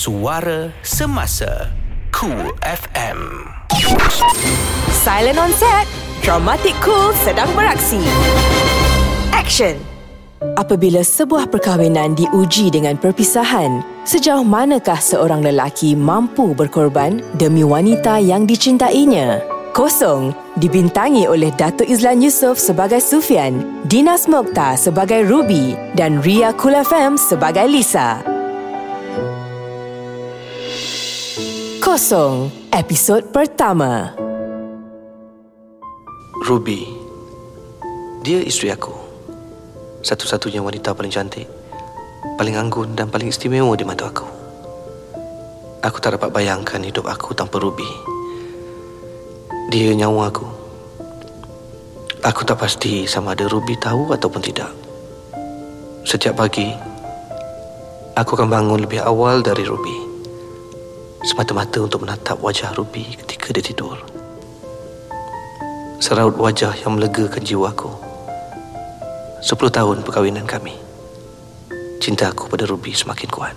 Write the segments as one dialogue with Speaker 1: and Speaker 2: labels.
Speaker 1: Suara Semasa Cool FM
Speaker 2: Silent on set. Dramatic Cool sedang beraksi. Action. Apabila sebuah perkahwinan diuji dengan perpisahan, sejauh manakah seorang lelaki mampu berkorban demi wanita yang dicintainya? Kosong dibintangi oleh Datuk Izlan Yusof sebagai Sufian, Dinas Mokhtar sebagai Ruby dan Ria Kul FM sebagai Lisa. Kosong, episod pertama.
Speaker 3: Ruby. Dia isteri aku. Satu-satunya wanita paling cantik Paling anggun dan paling istimewa di mata aku. Aku tak dapat bayangkan hidup aku tanpa Ruby. Dia nyawa aku. Aku tak pasti sama ada Ruby tahu ataupun tidak. Setiap pagi Aku akan bangun lebih awal dari Ruby Semata-mata untuk menatap wajah Ruby ketika dia tidur. Seraut wajah yang melegakan jiwaku Sepuluh tahun perkahwinan kami. Cinta aku pada Ruby semakin kuat.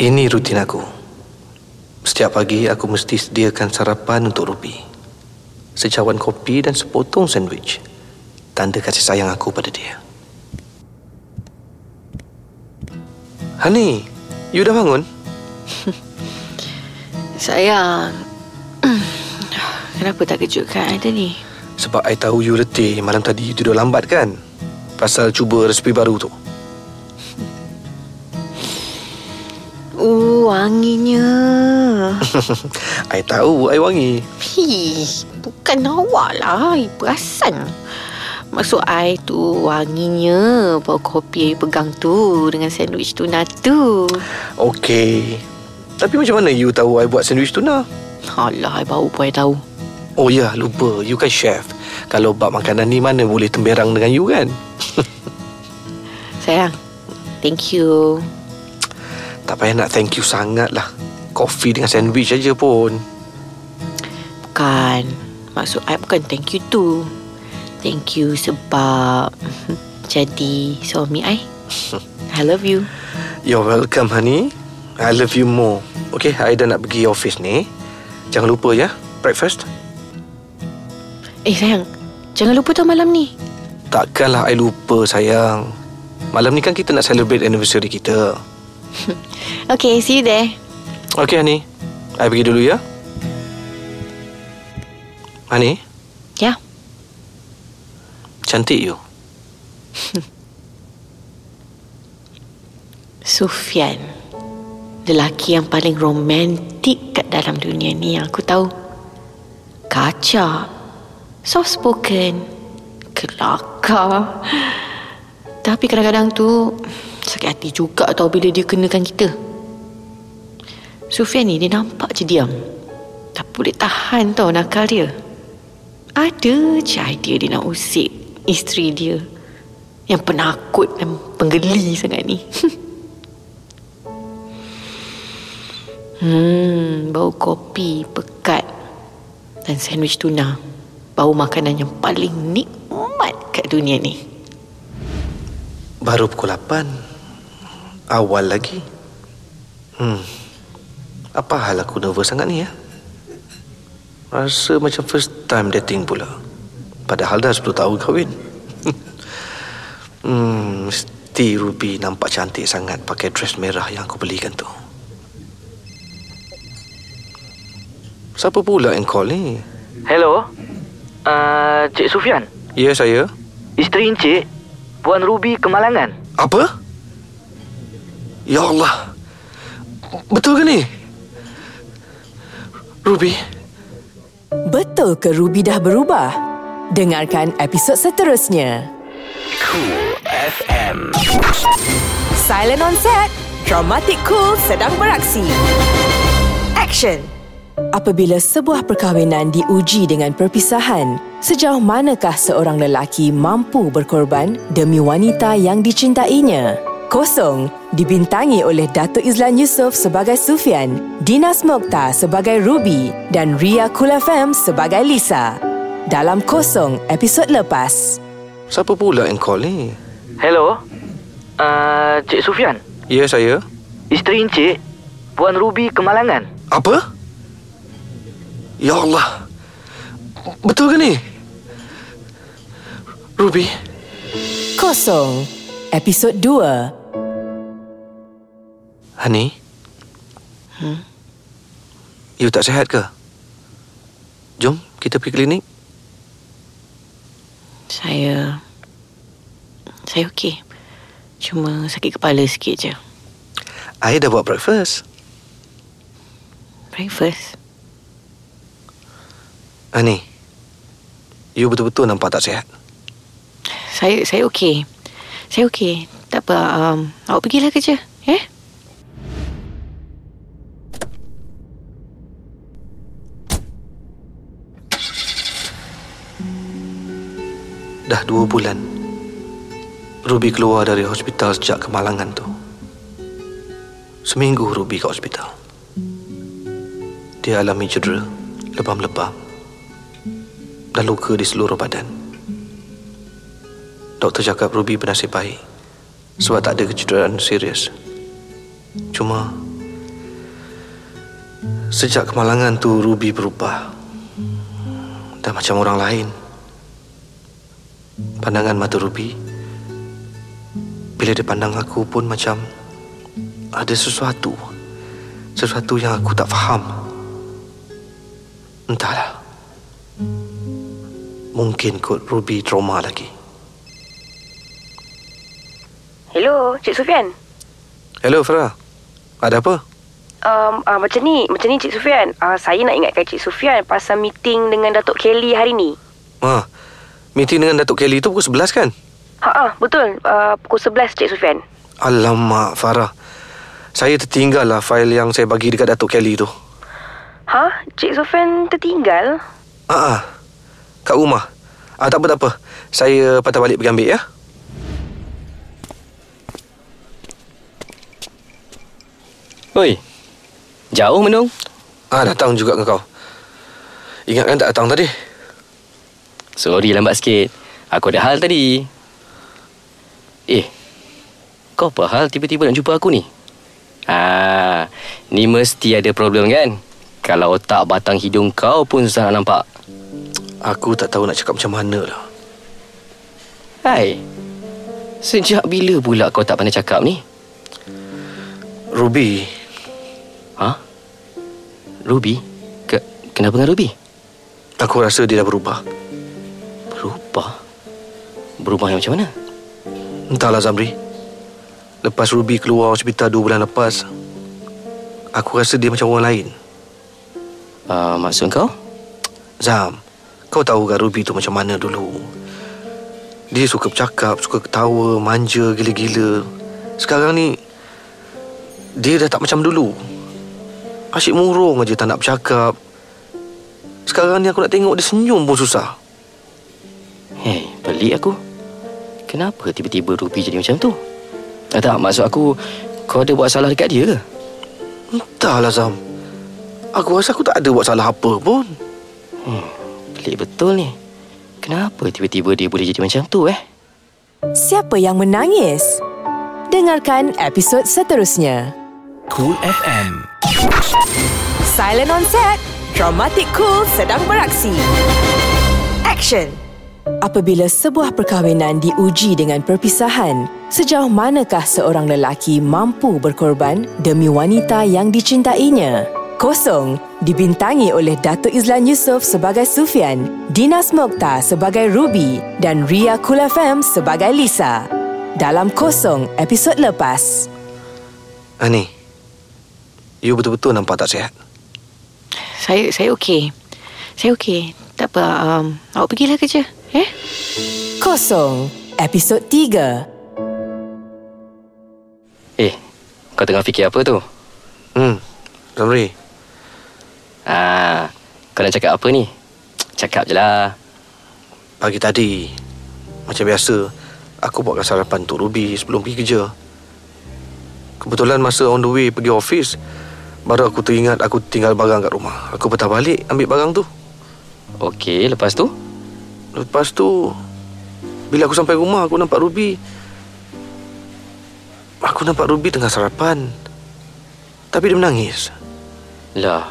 Speaker 3: Ini rutin aku Setiap pagi aku mesti sediakan sarapan untuk Ruby Secawan kopi dan sepotong sandwich tanda kasih sayang aku pada dia. Hani, you dah bangun?
Speaker 4: Sayang Kenapa tak kejutkan ada ni
Speaker 3: Sebab I tahu you letih malam tadi you tidur lambat kan? Pasal cuba resepi baru tu.
Speaker 4: Uh, wanginya
Speaker 3: I tahu I wangi.
Speaker 4: Hih, bukan awak lah I perasan Maksud I tu wanginya Bau kopi I pegang tu Dengan sandwich tuna tu
Speaker 3: Okey. Tapi macam mana you tahu I buat sandwich tuna?
Speaker 4: Alah, I bau pun I tahu
Speaker 3: Oh ya, lupa. You kan chef. Kalau bab makanan ni mana boleh temberang dengan you kan?
Speaker 4: Sayang, thank you
Speaker 3: tak payah nak thank you sangat lah. Kopi dengan sandwich aja pun.
Speaker 4: Bukan Maksud I bukan thank you tu Thank you sebab Jadi suami I I love you
Speaker 3: You're welcome, honey. I love you more. Okay, I dah nak pergi office ni. Jangan lupa ya, breakfast.
Speaker 4: Eh sayang Jangan lupa tau malam ni
Speaker 3: Takkanlah I lupa, sayang. Malam ni kan kita nak celebrate anniversary kita.
Speaker 4: Okay see you there.
Speaker 3: Okay, honey. I pergi dulu ya. Honey,
Speaker 4: Ya.
Speaker 3: Cantik you.
Speaker 4: Sufian Lelaki yang paling romantik kat dalam dunia ni yang aku tahu. Kacak. Soft spoken. Kelakar. Tapi kadang-kadang tu Sakit hati juga tau bila dia kenakan kita Sufian ni dia nampak je diam Tak boleh tahan tau nakal dia Ada je idea dia nak usik Isteri dia Yang penakut dan penggeli sangat ni Hmm, bau kopi pekat dan sandwich tuna. Bau makanan yang paling nikmat kat dunia ni.
Speaker 3: Baru pukul 8. Awal lagi. Hmm. Apa hal aku nervous sangat ni ya? Rasa macam first time dating pula. Padahal dah 10 tahun kahwin. hmm, mesti Ruby nampak cantik sangat pakai dress merah yang aku belikan tu. Siapa pula yang call ni?
Speaker 5: Hello. Uh, Cik Sufian.
Speaker 3: Ya, saya.
Speaker 5: Isteri Encik. Puan Ruby Kemalangan.
Speaker 3: Apa? Ya Allah. Betul ke ni? Ruby,
Speaker 2: Betul ke Ruby dah berubah? Dengarkan episod seterusnya.
Speaker 1: Cool FM
Speaker 2: Silent on set. Dramatic Cool sedang beraksi. Action. Apabila sebuah perkahwinan diuji dengan perpisahan, sejauh manakah seorang lelaki mampu berkorban demi wanita yang dicintainya? Kosong dibintangi oleh Dato' Izlan Yusof sebagai Sufian, Dinas Mokhtar sebagai Ruby dan Ria Kul FM sebagai Lisa. Dalam Kosong episod lepas.
Speaker 3: Siapa pula yang call ni?
Speaker 5: Hello? Uh, Cik Sufian?
Speaker 3: Ya, saya.
Speaker 5: Isteri Encik? Puan Ruby Kemalangan?
Speaker 3: Apa? Ya Allah. Betul ke ni? Ruby,
Speaker 2: Kosong episod 2.
Speaker 3: Hani? Hmm? You tak sihat ke? Jom, kita pergi klinik.
Speaker 4: Saya... Saya okey. Cuma sakit kepala sikit je.
Speaker 3: I dah buat breakfast.
Speaker 4: Breakfast?
Speaker 3: Hani, you betul-betul nampak tak sihat.
Speaker 4: Saya saya okey. Saya okey. Tak apa. Um, awak pergilah kerja. Eh?
Speaker 3: Dah dua bulan Ruby keluar dari hospital sejak kemalangan tu Seminggu Ruby ke hospital Dia alami cedera Lebam-lebam Dan luka di seluruh badan Doktor cakap Ruby bernasib baik. Sebab tak ada kecederaan serius. Cuma Sejak kemalangan tu Ruby berubah. Dan macam orang lain. Pandangan mata Ruby Bila dia pandang aku pun macam Ada sesuatu. Sesuatu yang aku tak faham. Entahlah. Mungkin kot Ruby trauma lagi
Speaker 6: Hello, Cik Sufian.
Speaker 3: Hello Farah Ada apa?
Speaker 6: Um, uh, macam ni, macam ni Cik Sufian. Uh, saya nak ingatkan Cik Sufian pasal meeting dengan Datuk Kelly hari ni.
Speaker 3: Ha, meeting dengan Datuk Kelly tu pukul 11 kan?
Speaker 6: Ha ah, betul. Uh, pukul 11 Cik Sufian.
Speaker 3: Alamak Farah Saya tertinggal lah fail yang saya bagi dekat Datuk Kelly tu
Speaker 6: Ha? Cik Sufian tertinggal?
Speaker 3: Ah, ah. Kat rumah Ah, tak apa, tak apa. Saya patah balik pergi ambil ya.
Speaker 7: Oi. Jauh menung?
Speaker 3: Ah, datang juga ke kau. Ingatkan tak datang tadi?
Speaker 7: Sorry lambat sikit. Aku ada hal tadi. Eh. Kau apa hal tiba-tiba nak jumpa aku ni? Ah, ni mesti ada problem kan? Kalau otak batang hidung kau pun susah nak nampak.
Speaker 3: Aku tak tahu nak cakap macam mana lah.
Speaker 7: Hai. Sejak bila pula kau tak pandai cakap ni?
Speaker 3: Ruby?
Speaker 7: Ruby? Ke, kenapa dengan Ruby?
Speaker 3: aku rasa dia dah berubah.
Speaker 7: Berubah? Berubah yang macam mana?
Speaker 3: Entahlah Zamri. Lepas Ruby keluar hospital dua bulan lepas, aku rasa dia macam orang lain.
Speaker 7: Uh, maksud kau?
Speaker 3: Zam, kau tahu kan Ruby tu macam mana dulu? Dia suka bercakap, suka ketawa, manja, gila-gila. Sekarang ni, dia dah tak macam dulu. Asyik murung aja tak nak bercakap. Sekarang ni aku nak tengok dia senyum pun susah.
Speaker 7: Hei, pelik aku. Kenapa tiba-tiba Ruby jadi macam tu? Tak, tak, maksud aku Kau ada buat salah dekat dia ke?
Speaker 3: Entahlah Zam. Aku rasa aku tak ada buat salah apa pun.
Speaker 7: Hmm, pelik betul ni Kenapa tiba-tiba dia boleh jadi macam tu eh?
Speaker 2: Siapa yang menangis? Dengarkan episod seterusnya.
Speaker 1: Cool FM.
Speaker 2: Silent on set. Dramatic Cool sedang beraksi. Action. Apabila sebuah perkahwinan diuji dengan perpisahan, sejauh manakah seorang lelaki mampu berkorban demi wanita yang dicintainya? Kosong dibintangi oleh Dato' Izlan Yusof sebagai Sufian, Dinas Mokhtar sebagai Ruby dan Ria Kul FM sebagai Lisa. Dalam Kosong episod lepas.
Speaker 3: Ani, you betul-betul nampak tak sihat.
Speaker 4: Saya saya okey. Saya okey. Tak apa. Um, awak pergilah kerja. Eh?
Speaker 2: Kosong episod 3.
Speaker 7: Eh, kau tengah fikir apa tu?
Speaker 3: Hmm, Zamri,
Speaker 7: Ah, kau nak cakap apa ni? Cakap je lah
Speaker 3: pagi tadi, macam biasa, aku buatkan sarapan untuk Ruby sebelum pergi kerja. Kebetulan masa on the way pergi office Baru aku teringat aku tinggal barang kat rumah. Aku patah balik ambil barang tu.
Speaker 7: Okey, lepas tu?
Speaker 3: Lepas tu Bila aku sampai rumah aku nampak Ruby. Aku nampak Ruby tengah sarapan. Tapi dia menangis.
Speaker 7: Lah.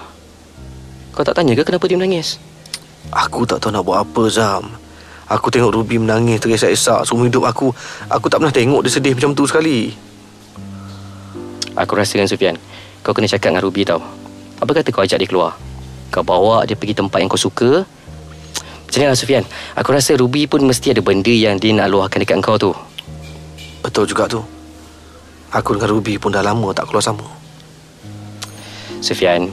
Speaker 7: Kau tak tanya ke kenapa dia menangis?
Speaker 3: Aku tak tahu nak buat apa Zam. Aku tengok Ruby menangis terisak-isak. Seumur hidup aku Aku tak pernah tengok dia sedih macam tu sekali.
Speaker 7: Aku rasa kan Sufian Kau kena cakap dengan Ruby tau. Apa kata kau ajak dia keluar? Kau bawa dia pergi tempat yang kau suka? Macam ni lah Sufian. Aku rasa Ruby pun mesti ada benda yang dia nak luahkan dekat kau tu.
Speaker 3: Betul juga tu. Aku dengan Ruby pun dah lama tak keluar sama.
Speaker 7: Sufian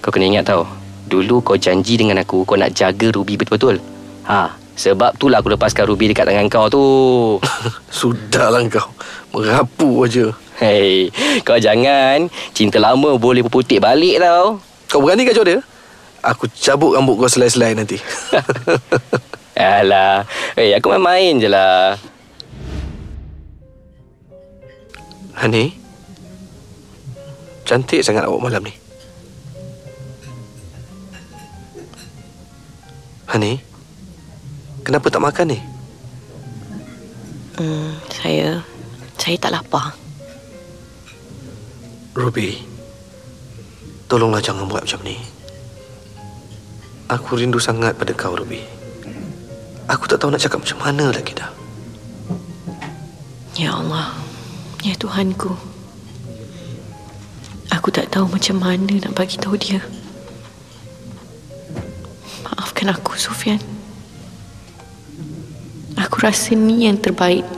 Speaker 7: Kau kena ingat tau. Dulu kau janji dengan aku Kau nak jaga Ruby betul-betul. Ha Sebab tu lah aku lepaskan Ruby dekat tangan kau tu.
Speaker 3: Sudahlah kau. Merapu aja.
Speaker 7: Hei Kau jangan. Cinta lama boleh berputik balik tau.
Speaker 3: Kau berani kacau dia? Aku cabut rambut kau selai-selai nanti.
Speaker 7: Alah. Hei aku main-main je lah.
Speaker 3: Hani Cantik sangat awak malam ni. Hani Kenapa tak makan ni?
Speaker 4: Hmm, saya saya tak lapar.
Speaker 3: Ruby Tolonglah jangan buat macam ni Aku rindu sangat pada kau Ruby Aku tak tahu nak cakap macam mana lagi dah
Speaker 4: Ya Allah, ya Tuhanku. Aku tak tahu macam mana nak bagi tahu dia. Maafkan aku, Sufian. Aku rasa ni yang terbaik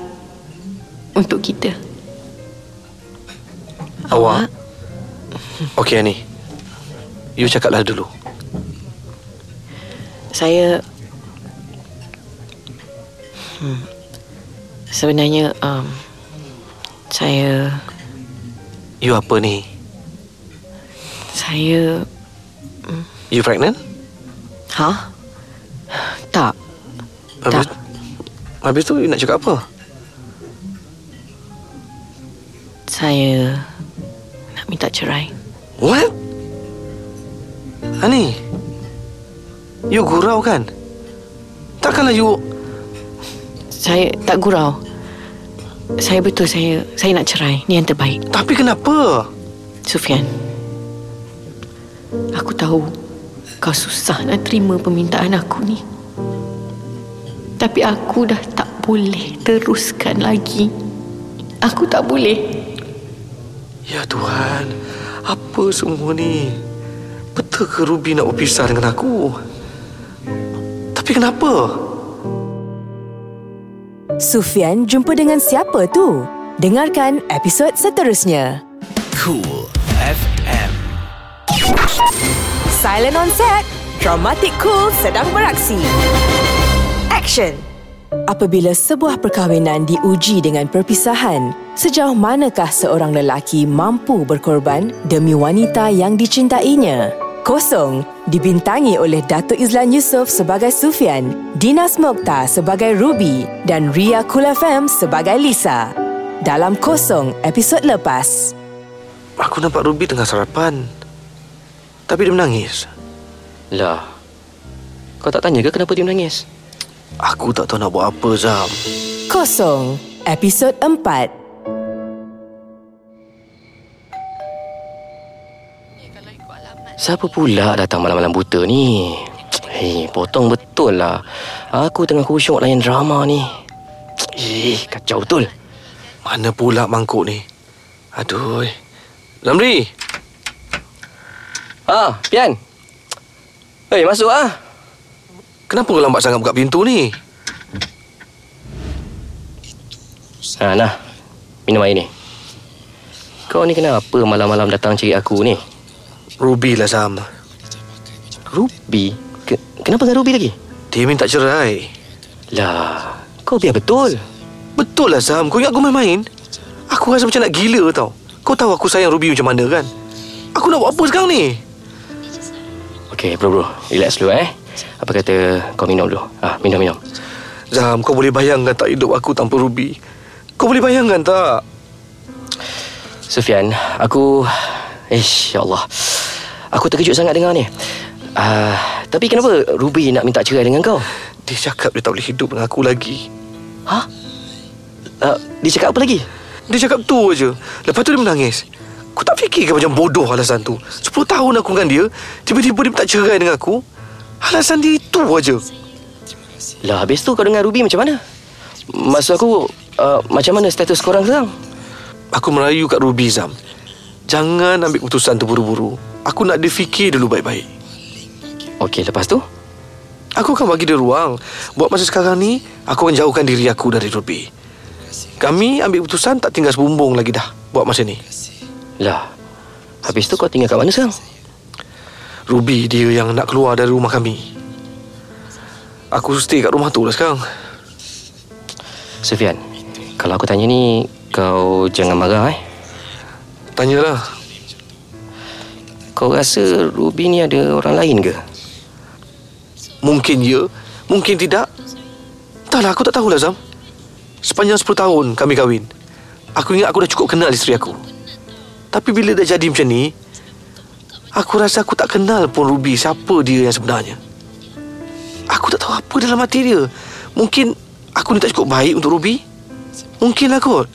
Speaker 4: untuk kita.
Speaker 3: Awak? Okey Ani You cakaplah dulu
Speaker 4: Saya hmm, Sebenarnya um, Saya
Speaker 3: You apa ni?
Speaker 4: Saya
Speaker 3: You pregnant?
Speaker 4: Ha? Tak
Speaker 3: Habis,
Speaker 4: Tak.
Speaker 3: Habis tu you nak cakap apa?
Speaker 4: Saya Nak minta cerai
Speaker 3: What? Ani You gurau kan? Takkanlah you
Speaker 4: Saya tak gurau Saya betul saya Saya nak cerai Ni yang terbaik
Speaker 3: Tapi kenapa?
Speaker 4: Sufian Aku tahu Kau susah nak terima permintaan aku ni Tapi aku dah boleh teruskan lagi Aku tak boleh
Speaker 3: Ya Tuhan Apa semua ni? Betul ke Ruby nak berpisah dengan aku? Tapi kenapa?
Speaker 2: Sufian jumpa dengan siapa tu? Dengarkan episod seterusnya.
Speaker 1: Cool FM.
Speaker 2: Silent on set. Dramatic Cool sedang beraksi. Action. Apabila sebuah perkahwinan diuji dengan perpisahan, sejauh manakah seorang lelaki mampu berkorban demi wanita yang dicintainya? Kosong dibintangi oleh Datuk Izlan Yusof sebagai Sufian, Dinas Mokhtar sebagai Ruby dan Ria Kul FM sebagai Lisa. Dalam Kosong episod lepas.
Speaker 3: Aku nampak Ruby tengah sarapan Tapi dia menangis
Speaker 7: Lah Kau tak tanya ke kenapa dia menangis?
Speaker 3: Aku tak tahu nak buat apa Zam
Speaker 2: Kosong episod 4.
Speaker 7: Siapa pula datang malam-malam buta ni? Hei, potong betul lah. Aku tengah khusyuk layan drama ni. Eh, kacau betul.
Speaker 3: Mana pula mangkuk ni Aduh Ramri
Speaker 7: Ah, Pian. Hei, masuk ah.
Speaker 3: Kenapa kau lambat sangat buka pintu ni
Speaker 7: Ha, nah. Minum air ni. Kau ni kenapa malam-malam datang cari aku ni?
Speaker 3: Ruby lah Zam
Speaker 7: Ruby? Ke, kenapa dengan Ruby lagi?
Speaker 3: Dia minta cerai
Speaker 7: Lah, kau biar betul.
Speaker 3: Betul lah Zam Kau ingat aku main-main Aku rasa macam nak gila tau Kau tahu aku sayang Ruby macam mana kan Aku nak buat apa sekarang ni
Speaker 7: Okey, bro bro. Relax dulu eh. Apa kata kau minum dulu? Ah, minum minum.
Speaker 3: Zam kau boleh bayangkan tak hidup aku tanpa Ruby Kau boleh bayangkan tak
Speaker 7: Sufian, aku... Ish, ya Allah. Aku terkejut sangat dengar ni. Uh, tapi kenapa Ruby nak minta cerai dengan kau?
Speaker 3: Dia cakap dia tak boleh hidup dengan aku lagi.
Speaker 7: Ha? Uh, dia cakap apa lagi?
Speaker 3: Dia cakap tu aja. Lepas tu dia menangis. Aku tak fikirkan macam bodoh alasan tu. 10 tahun aku dengan dia, tiba-tiba dia minta cerai dengan aku. Alasan dia itu aja.
Speaker 7: Lah, habis tu kau dengan Ruby macam mana? Maksud aku, uh, macam mana status korang sekarang?
Speaker 3: Aku merayu kat Ruby Zam. Jangan ambil keputusan tu buru-buru. Aku nak dia fikir dulu baik-baik.
Speaker 7: Okey, lepas tu?
Speaker 3: Aku akan bagi dia ruang. Buat masa sekarang ni, aku akan jauhkan diri aku dari Ruby. Kami ambil keputusan tak tinggal sebumbung lagi dah buat masa ni.
Speaker 7: Lah, habis tu kau tinggal kat mana sekarang?
Speaker 3: Ruby dia yang nak keluar dari rumah kami. Aku stay kat rumah tu lah sekarang.
Speaker 7: Sufian, kalau aku tanya ni, kau jangan marah eh.
Speaker 3: Tanyalah.
Speaker 7: Kau rasa Ruby ni ada orang lain ke?
Speaker 3: Mungkin ya, mungkin tidak. Entahlah, aku tak tahulah Zam. Sepanjang 10 tahun kami kahwin. Aku ingat aku dah cukup kenal isteri aku. Tapi bila dah jadi macam ni, aku rasa aku tak kenal pun Ruby siapa dia yang sebenarnya. Aku tak tahu apa dalam hati dia. Mungkin aku ni tak cukup baik untuk Ruby. Mungkinlah kot.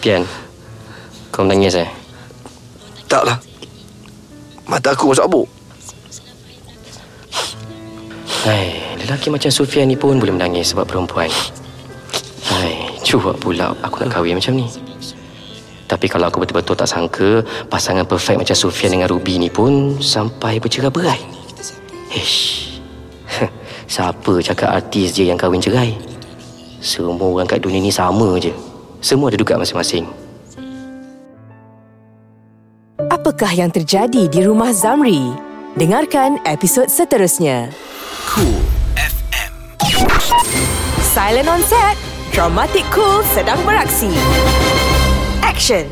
Speaker 7: Pian, kau menangis eh?
Speaker 3: Taklah. Mata aku masuk abuk.
Speaker 7: Hai, lelaki macam Sufian ni pun boleh menangis sebab perempuan. Hai, cuba pula aku nak kahwin macam ni. Tapi kalau aku betul-betul tak sangka pasangan perfect macam Sufian dengan Ruby ni pun sampai bercerai berai. Ish. Siapa cakap artis je yang kahwin cerai? Semua orang kat dunia ni sama je. Semua ada dugaan masing-masing.
Speaker 2: Apakah yang terjadi di rumah Zamri? Dengarkan episod seterusnya.
Speaker 1: Cool FM.
Speaker 2: Silent on set. Dramatic Cool sedang beraksi. Action.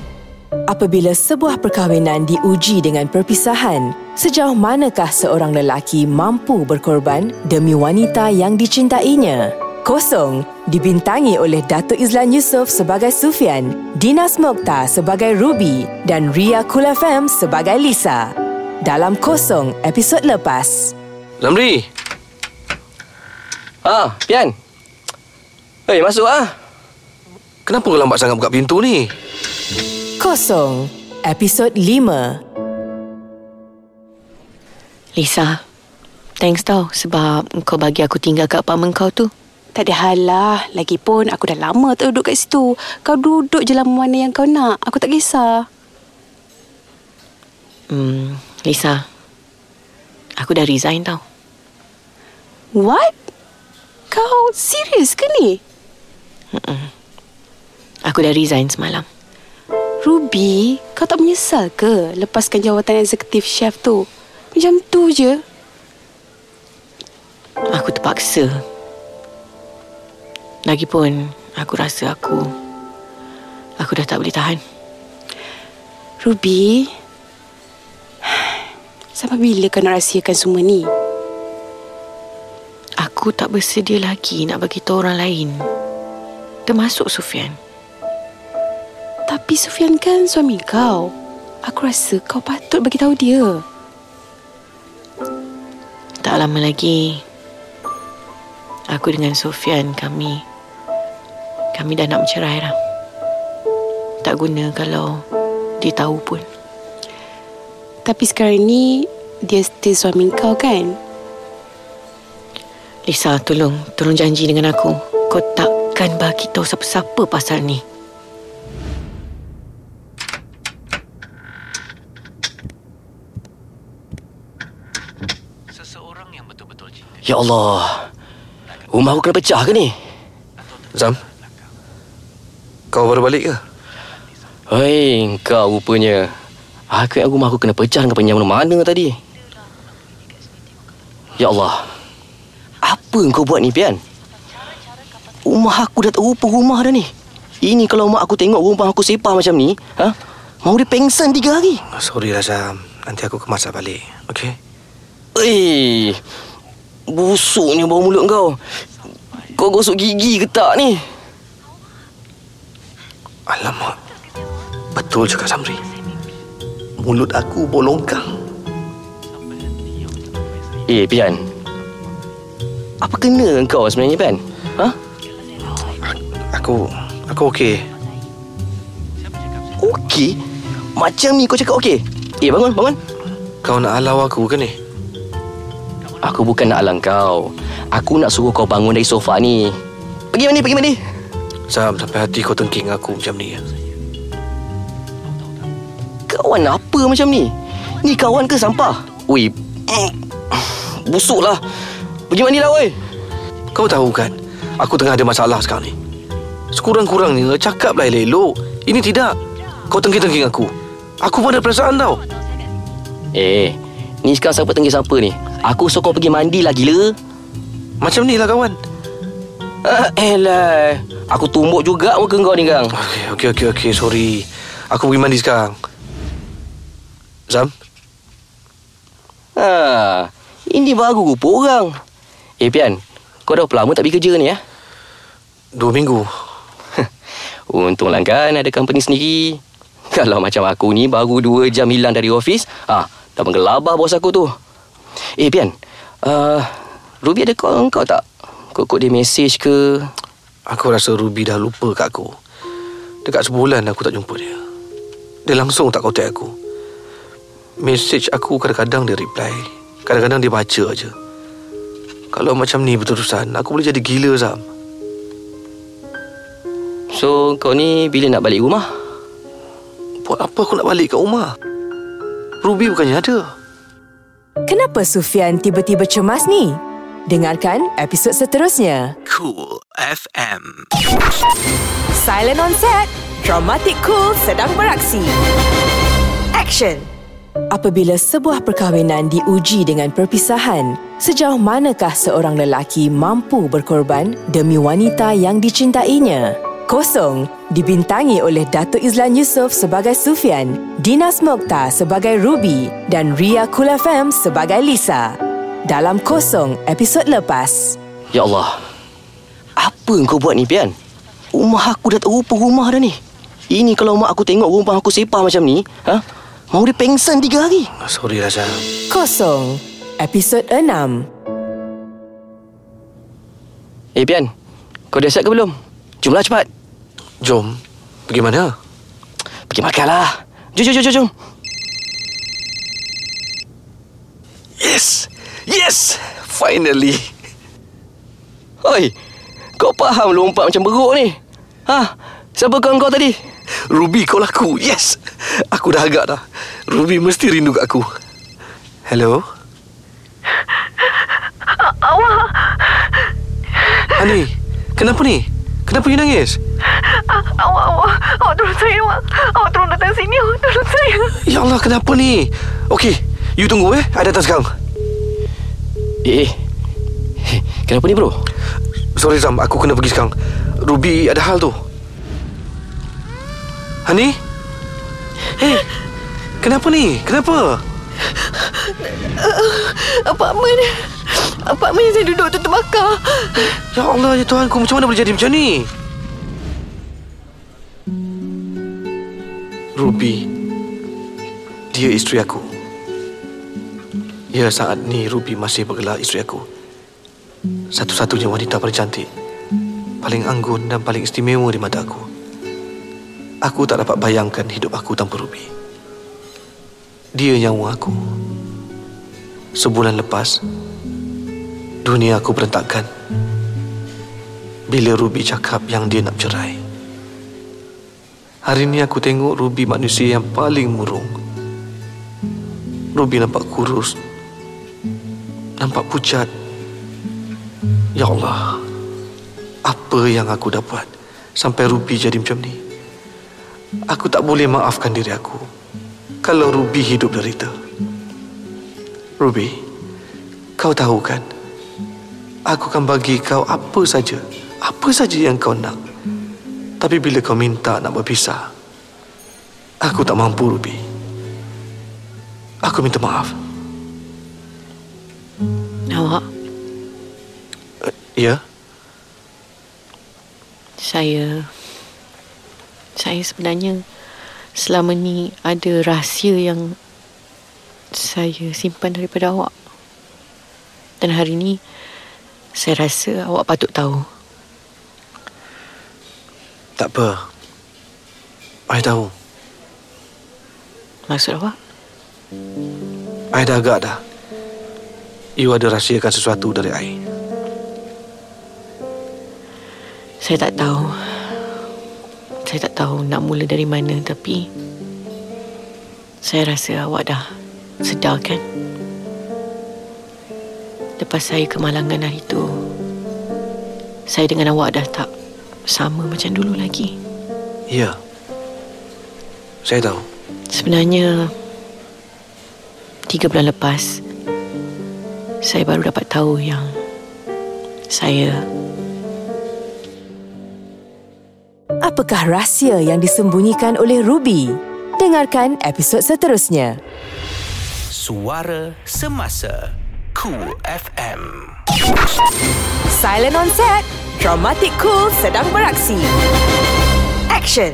Speaker 2: Apabila sebuah perkahwinan diuji dengan perpisahan, sejauh manakah seorang lelaki mampu berkorban demi wanita yang dicintainya? Kosong dibintangi oleh Datuk Izlan Yusof sebagai Sufian, Dinas Mokhtar sebagai Ruby dan Ria Kul FM sebagai Lisa. Dalam Kosong episod lepas.
Speaker 3: Zamri,
Speaker 7: Ah, Pian. Hei, masuk ah.
Speaker 3: kenapa kau lambat sangat buka pintu ni?
Speaker 2: Kosong episod 5.
Speaker 4: Lisa, thanks tau sebab kau bagi aku tinggal kat apartment kau tu.
Speaker 8: Tak ada hal lah. Lagipun aku dah lama tak duduk kat situ. Kau duduk je lama mana yang kau nak. Aku tak kisah.
Speaker 4: Hmm, Lisa, aku dah resign tau.
Speaker 8: What? Kau serius ke ni?
Speaker 4: Aku dah resign semalam.
Speaker 8: Ruby, kau tak menyesal ke lepaskan jawatan eksekutif chef tu? Macam tu je.
Speaker 4: Aku terpaksa. Lagipun, aku rasa aku... Aku dah tak boleh tahan.
Speaker 8: Ruby, sampai bila kau nak rahsiakan semua ni?
Speaker 4: Aku tak bersedia lagi nak bagi tahu orang lain. Termasuk Sufian.
Speaker 8: Tapi Sufian kan suami kau. Aku rasa kau patut bagi tahu dia.
Speaker 4: Tak lama lagi, aku dengan Sofian kami kami dah nak bercerai dah. Tak guna kalau dia tahu pun.
Speaker 8: Tapi sekarang ni dia still suami kau kan?
Speaker 4: Lisa, tolong, tolong janji dengan aku. Kau takkan bagi tahu siapa-siapa pasal ni.
Speaker 3: Seseorang yang betul-betul cinta.
Speaker 7: Ya Allah. Rumah aku kena pecah ke ni?
Speaker 3: Zam, kau baru balik ke?
Speaker 7: Hei, kau rupanya. Aku ingat rumah aku kena pecah dengan penyam mana tadi. Ya Allah. Apa yang kau buat ni, Pian? Rumah aku dah tak rupa rumah dah ni. Ini kalau mak aku tengok rumah aku sepah macam ni, ha? Mau dia pengsan tiga hari.
Speaker 3: Sorry lah Zam. Nanti aku kemasak balik. Okay?
Speaker 7: Eh, Busuknya bau mulut kau. Kau gosok gigi ke tak ni?
Speaker 3: Alamak. Betul cakap Samri. Mulut aku bolongkang.
Speaker 7: Eh, Pian. Apa kena kau sebenarnya, Pian? Ha?
Speaker 3: Aku aku okey.
Speaker 7: Okey? Macam ni kau cakap okey? Eh, bangun, bangun.
Speaker 3: Kau nak halau aku ke ni?
Speaker 7: Aku bukan nak alang kau. Aku nak suruh kau bangun dari sofa ni. Pergi mandi, pergi mandi.
Speaker 3: Sam, sampai hati kau tengking aku macam ni ya.
Speaker 7: Kawan apa macam ni? Ni kawan ke sampah? Ui, mm, busuklah. Pergi mandi lah, woi.
Speaker 3: Kau tahu kan, aku tengah ada masalah sekarang ni. Sekurang-kurangnya cakaplah elok-elok. Ini tidak. Kau tengking-tengking aku. Aku pun ada perasaan tau.
Speaker 7: Eh, ni sekarang siapa tengah siapa ni? Aku suruh kau pergi mandi lah, gila.
Speaker 3: Macam ni lah kawan.
Speaker 7: Ah, elah. Aku tumbuk juga muka kau ni, Gang.
Speaker 3: Okey, okey, okey. Sorry. Aku pergi mandi sekarang. Zam,
Speaker 7: Ha, ini baru rupa orang. Eh, Pian. Kau dah berapa lama tak pergi kerja ni, ya?
Speaker 3: dua minggu.
Speaker 7: Untunglah kan ada company sendiri. Kalau macam aku ni baru dua jam hilang dari office, ah, dah menggelabah bos aku tu. Eh, Pian. Uh, Ruby ada call kau tak? Kok-kok dia message ke?
Speaker 3: Aku rasa Ruby dah lupa kat aku. Dekat sebulan aku tak jumpa dia. Dia langsung tak kontak aku. Message aku kadang-kadang dia reply. Kadang-kadang dia baca aja. Kalau macam ni berterusan, aku boleh jadi gila, Zam.
Speaker 7: So, kau ni bila nak balik rumah?
Speaker 3: Buat apa aku nak balik kat rumah? Ruby bukannya ada.
Speaker 2: Kenapa Sufian tiba-tiba cemas ni? Dengarkan episod seterusnya.
Speaker 1: Cool FM.
Speaker 2: Silent on set. Dramatic Cool sedang beraksi. Action. Apabila sebuah perkahwinan diuji dengan perpisahan, sejauh manakah seorang lelaki mampu berkorban demi wanita yang dicintainya? Kosong dibintangi oleh Datuk Izlan Yusof sebagai Sufian, Dinas Mokhtar sebagai Ruby dan Ria Kulafem sebagai Lisa. Dalam Kosong episod lepas.
Speaker 7: Ya Allah. Apa kau buat ni, Pian? Rumah aku dah tak rupa rumah dah ni. Ini kalau mak aku tengok rumah aku sepah macam ni, ha? Mau dia pengsan tiga hari.
Speaker 3: Sorry lah, Zam.
Speaker 2: Kosong episod 6.
Speaker 7: Eh, Pian. Kau dah siap ke belum? Jomlah cepat.
Speaker 3: Jom. Pergi mana?
Speaker 7: Pergi makanlah. Jom, jom, jom, jom, jom.
Speaker 3: Yes! Yes! Finally!
Speaker 7: Oi, kau faham lompat macam beruk ni? Ha? Siapa kawan kau tadi?
Speaker 3: Ruby kau laku. Yes! Aku dah agak dah. Ruby mesti rindu kat aku. Hello?
Speaker 6: Awak,
Speaker 3: Hani, kenapa ni? Kenapa you nangis?
Speaker 6: awak, awak, awak tolong saya, awak. Awak tolong datang sini, awak tolong saya.
Speaker 3: Ya Allah, kenapa ni? Okey, you tunggu eh. I datang sekarang.
Speaker 7: Eh, eh. Eh, Kenapa ni bro?
Speaker 3: Sorry Zam, aku kena pergi sekarang. Ruby ada hal tu. Hani? Hey, kenapa ni? Kenapa?
Speaker 6: Apartmen. Apartmen yang saya duduk tu terbakar.
Speaker 3: Ya Allah, ya Tuhanku, macam mana boleh jadi macam ni? Ruby, dia isteri aku. Ya, saat ni Ruby masih bergelar isteri aku. Satu-satunya wanita paling cantik, paling anggun dan paling istimewa di mata aku. Aku tak dapat bayangkan hidup aku tanpa Ruby. Dia nyawa aku. Sebulan lepas, dunia aku berantakan. Bila Ruby cakap yang dia nak cerai. Hari ini aku tengok Ruby manusia yang paling murung. Ruby nampak kurus. Nampak pucat. Ya Allah. Apa yang aku dapat sampai Ruby jadi macam ni? Aku tak boleh maafkan diri aku kalau Ruby hidup derita. Ruby, kau tahu kan? Aku akan bagi kau apa saja, apa saja yang kau nak. Tapi bila kau minta nak berpisah, aku tak mampu, Ruby. Aku minta maaf.
Speaker 4: Awak
Speaker 3: Ya?
Speaker 4: Saya saya sebenarnya selama ni ada rahsia yang saya simpan daripada awak. Dan hari ni saya rasa awak patut tahu.
Speaker 3: Tak apa. I tahu.
Speaker 4: Maksud awak?
Speaker 3: I dah agak dah. You ada rahsiakan sesuatu dari I.
Speaker 4: Saya tak tahu. Saya tak tahu nak mula dari mana tapi saya rasa awak dah sedar kan? Lepas saya kemalangan hari tu, saya dengan awak dah tak sama macam dulu lagi.
Speaker 3: Ya. Saya tahu.
Speaker 4: Sebenarnya Tiga bulan lepas Saya baru dapat tahu yang Saya
Speaker 2: Apakah rahsia yang disembunyikan oleh Ruby? Dengarkan episod seterusnya.
Speaker 1: Suara Semasa Cool FM
Speaker 2: Silent on set. Dramatic Cool sedang beraksi. Action.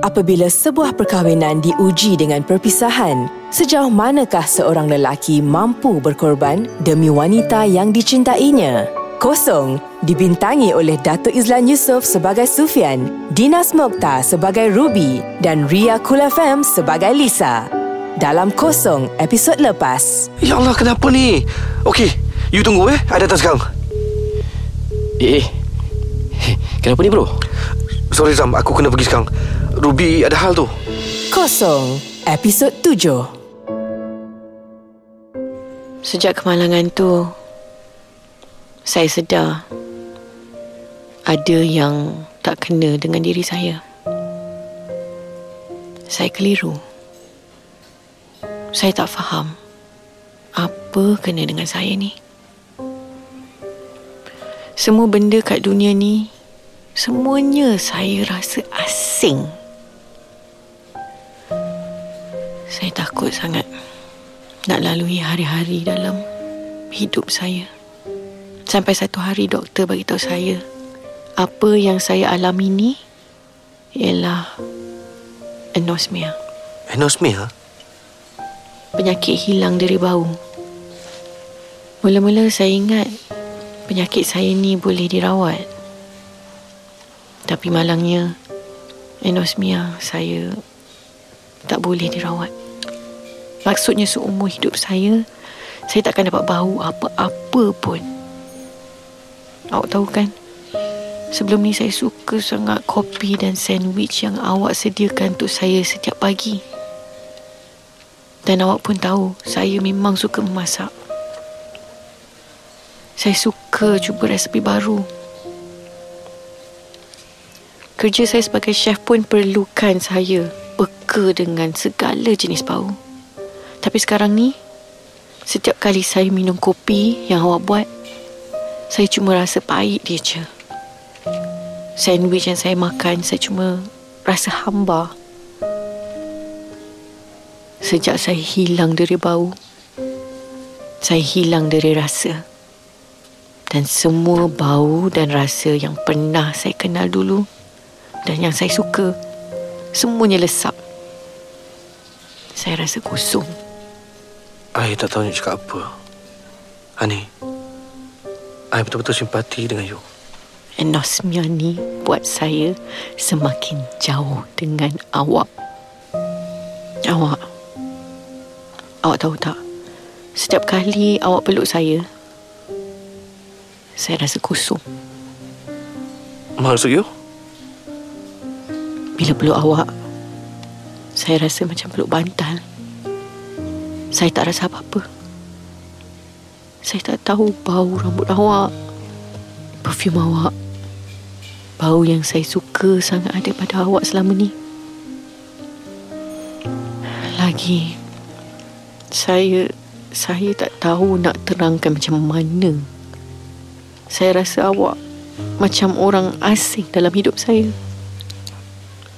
Speaker 2: Apabila sebuah perkahwinan diuji dengan perpisahan, sejauh manakah seorang lelaki mampu berkorban demi wanita yang dicintainya? Kosong dibintangi oleh Datuk Izlan Yusof sebagai Sufian, Dinas Mokhtar sebagai Ruby dan Ria Kul FM sebagai Lisa. Dalam Kosong episod lepas.
Speaker 3: Ya Allah, kenapa ni? Okey, you tunggu eh. I datang sekarang.
Speaker 7: Eh, eh. Kenapa ni bro?
Speaker 3: Sorry Zam, aku kena pergi sekarang. Ruby ada hal tu.
Speaker 2: Kosong episod tujuh.
Speaker 4: Sejak kemalangan tu Saya sedar Ada yang tak kena dengan diri saya. Saya keliru. Saya tak faham Apa kena dengan saya ni. Semua benda kat dunia ni Semuanya saya rasa asing. Saya takut sangat nak lalui hari-hari dalam hidup saya. Sampai satu hari doktor bagi tahu saya apa yang saya alami ni ialah anosmia,
Speaker 3: Anosmia?
Speaker 4: penyakit hilang dari bau. Mula-mula saya ingat penyakit saya ni boleh dirawat. Tapi malangnya anosmia saya tak boleh dirawat. Maksudnya seumur hidup saya Saya takkan dapat bau apa-apa pun Awak tahu kan Sebelum ni saya suka sangat kopi dan sandwich yang awak sediakan untuk saya setiap pagi. Dan awak pun tahu saya memang suka memasak. Saya suka cuba resepi baru. Kerja saya sebagai chef pun perlukan saya peka dengan segala jenis bau. Tapi sekarang ni, setiap kali saya minum kopi yang awak buat, saya cuma rasa pahit dia je. Sandwich yang saya makan, saya cuma rasa hamba. Sejak saya hilang dari bau, saya hilang dari rasa. Dan semua bau dan rasa yang pernah saya kenal dulu dan yang saya suka, semuanya lesap. Saya rasa kosong.
Speaker 3: I tak tahu nak cakap apa. Hani, I betul-betul simpati dengan you.
Speaker 4: Anosmia ni buat saya semakin jauh dengan awak. Awak. Awak tahu tak? Setiap kali awak peluk saya, saya rasa kosong.
Speaker 3: Maksud you?
Speaker 4: Bila peluk awak, saya rasa macam peluk bantal. Saya tak rasa apa-apa. Saya tak tahu bau rambut awak, perfume awak, bau yang saya suka sangat ada pada awak selama ni. Lagi, saya saya tak tahu nak terangkan macam mana. Saya rasa awak macam orang asing dalam hidup saya.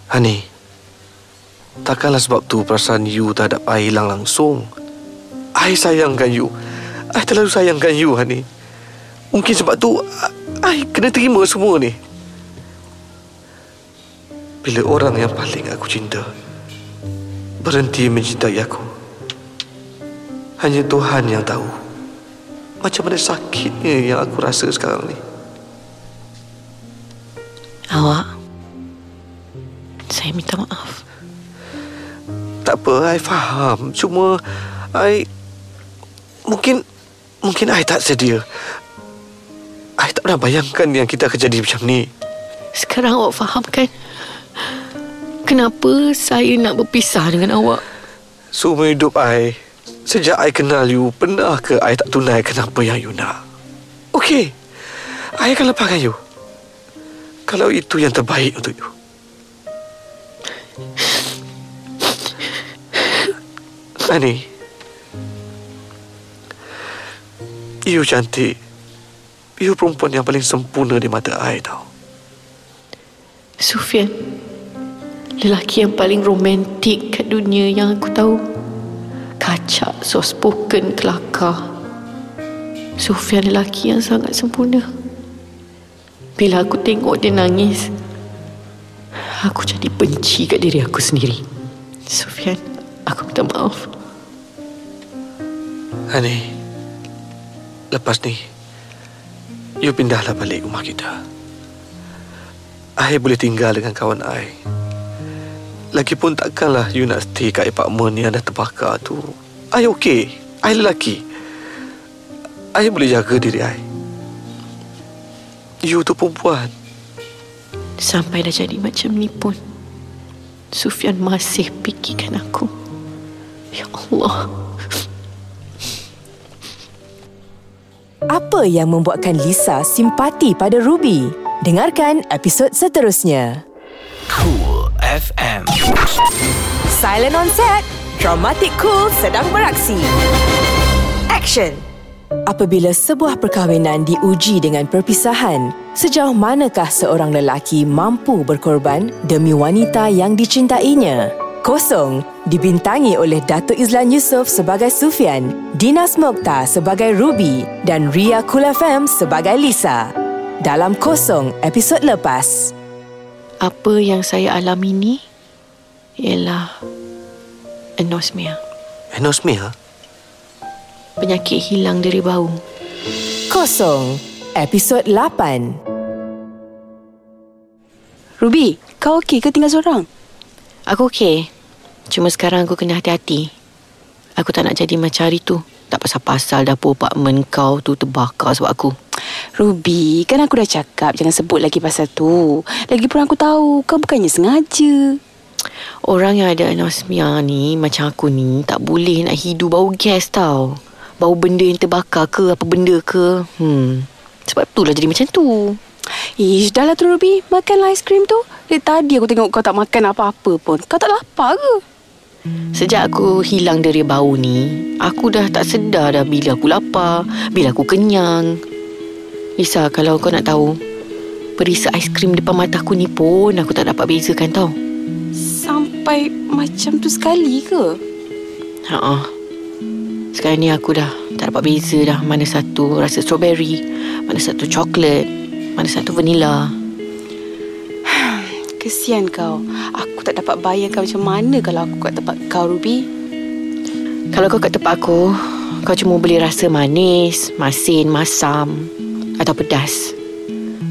Speaker 3: Hani, takkanlah sebab tu perasaan you terhadap I hilang langsung. I sayangkan you. I terlalu sayangkan you, Hani. Mungkin sebab tu I kena terima semua ni. Bila orang yang paling aku cinta berhenti mencintai aku. Hanya Tuhan yang tahu macam mana sakitnya yang aku rasa sekarang ni.
Speaker 4: Awak, saya minta maaf.
Speaker 3: Tak apa, I faham. Cuma I mungkin mungkin I tak sedia. I tak pernah bayangkan yang kita akan jadi macam ni.
Speaker 4: Sekarang awak faham kan? Kenapa saya nak berpisah dengan awak?
Speaker 3: Seumur hidup I Sejak I kenal you Pernah ke I tak tunaikan apa yang you nak Okey I akan lepaskan you Kalau itu yang terbaik untuk you Ani You cantik. You perempuan yang paling sempurna di mata I tau.
Speaker 4: Sufian Lelaki yang paling romantik kat dunia yang aku tahu. Kacak, soft spoken, kelakar. Sufian lelaki yang sangat sempurna. Bila aku tengok dia nangis Aku jadi benci kat diri aku sendiri. Sufian, aku minta maaf.
Speaker 3: Ani Lepas ni You pindahlah balik rumah kita. I boleh tinggal dengan kawan I. Lagipun takkanlah you nak stay kat apartment yang dah terbakar tu. I okay. I lelaki. I boleh jaga diri I. You tu perempuan.
Speaker 4: Sampai dah jadi macam ni pun Sufian masih fikirkan aku. Ya Allah
Speaker 2: Apa yang membuatkan Lisa simpati pada Ruby? Dengarkan episod seterusnya.
Speaker 1: Cool FM.
Speaker 2: Silent on set. Dramatic Cool sedang beraksi. Action. Apabila sebuah perkahwinan diuji dengan perpisahan, sejauh manakah seorang lelaki mampu berkorban demi wanita yang dicintainya? Kosong dibintangi oleh Datuk Izlan Yusof sebagai Sufian, Dinas Mokhtar sebagai Ruby dan Ria Kul FM sebagai Lisa. Dalam Kosong episod lepas.
Speaker 4: Apa yang saya alami ni Ialah Anosmia
Speaker 3: Anosmia
Speaker 4: Penyakit hilang dari bau
Speaker 2: Kosong episod 8.
Speaker 8: Ruby, kau okey ke tinggal seorang?
Speaker 4: Aku okey Cuma sekarang aku kena hati-hati Aku tak nak jadi macam hari tu Tak pasal-pasal dapur apartmen kau tu terbakar sebab aku
Speaker 8: Ruby, kan aku dah cakap jangan sebut lagi pasal tu. Lagipun aku tahu kau bukannya sengaja.
Speaker 4: Orang yang ada anosmia ni Macam aku ni Tak boleh nak hidu bau gas tau Bau benda yang terbakar ke Apa benda ke Hmm Sebab itulah jadi macam tu
Speaker 8: Ish, dah lah tu Ruby. Makanlah aiskrim tu. Dari tadi aku tengok kau tak makan apa-apa pun. Kau tak lapar ke?
Speaker 4: Sejak aku hilang dari bau ni Aku dah tak sedar dah Bila aku lapar Bila aku kenyang. Lisa kalau kau nak tahu Perisa aiskrim depan mata aku ni pun Aku tak dapat bezakan tau.
Speaker 8: Sampai macam tu sekali ke?
Speaker 4: Haa Sekarang ni aku dah Tak dapat beza dah. Mana satu rasa strawberry Mana satu coklat Mana satu vanilla
Speaker 8: Kesian kau. Aku tak dapat bayangkan macam mana kalau aku kat tempat kau, Ruby.
Speaker 4: Kalau kau kat tempat aku Kau cuma boleh rasa manis Masin, masam Atau pedas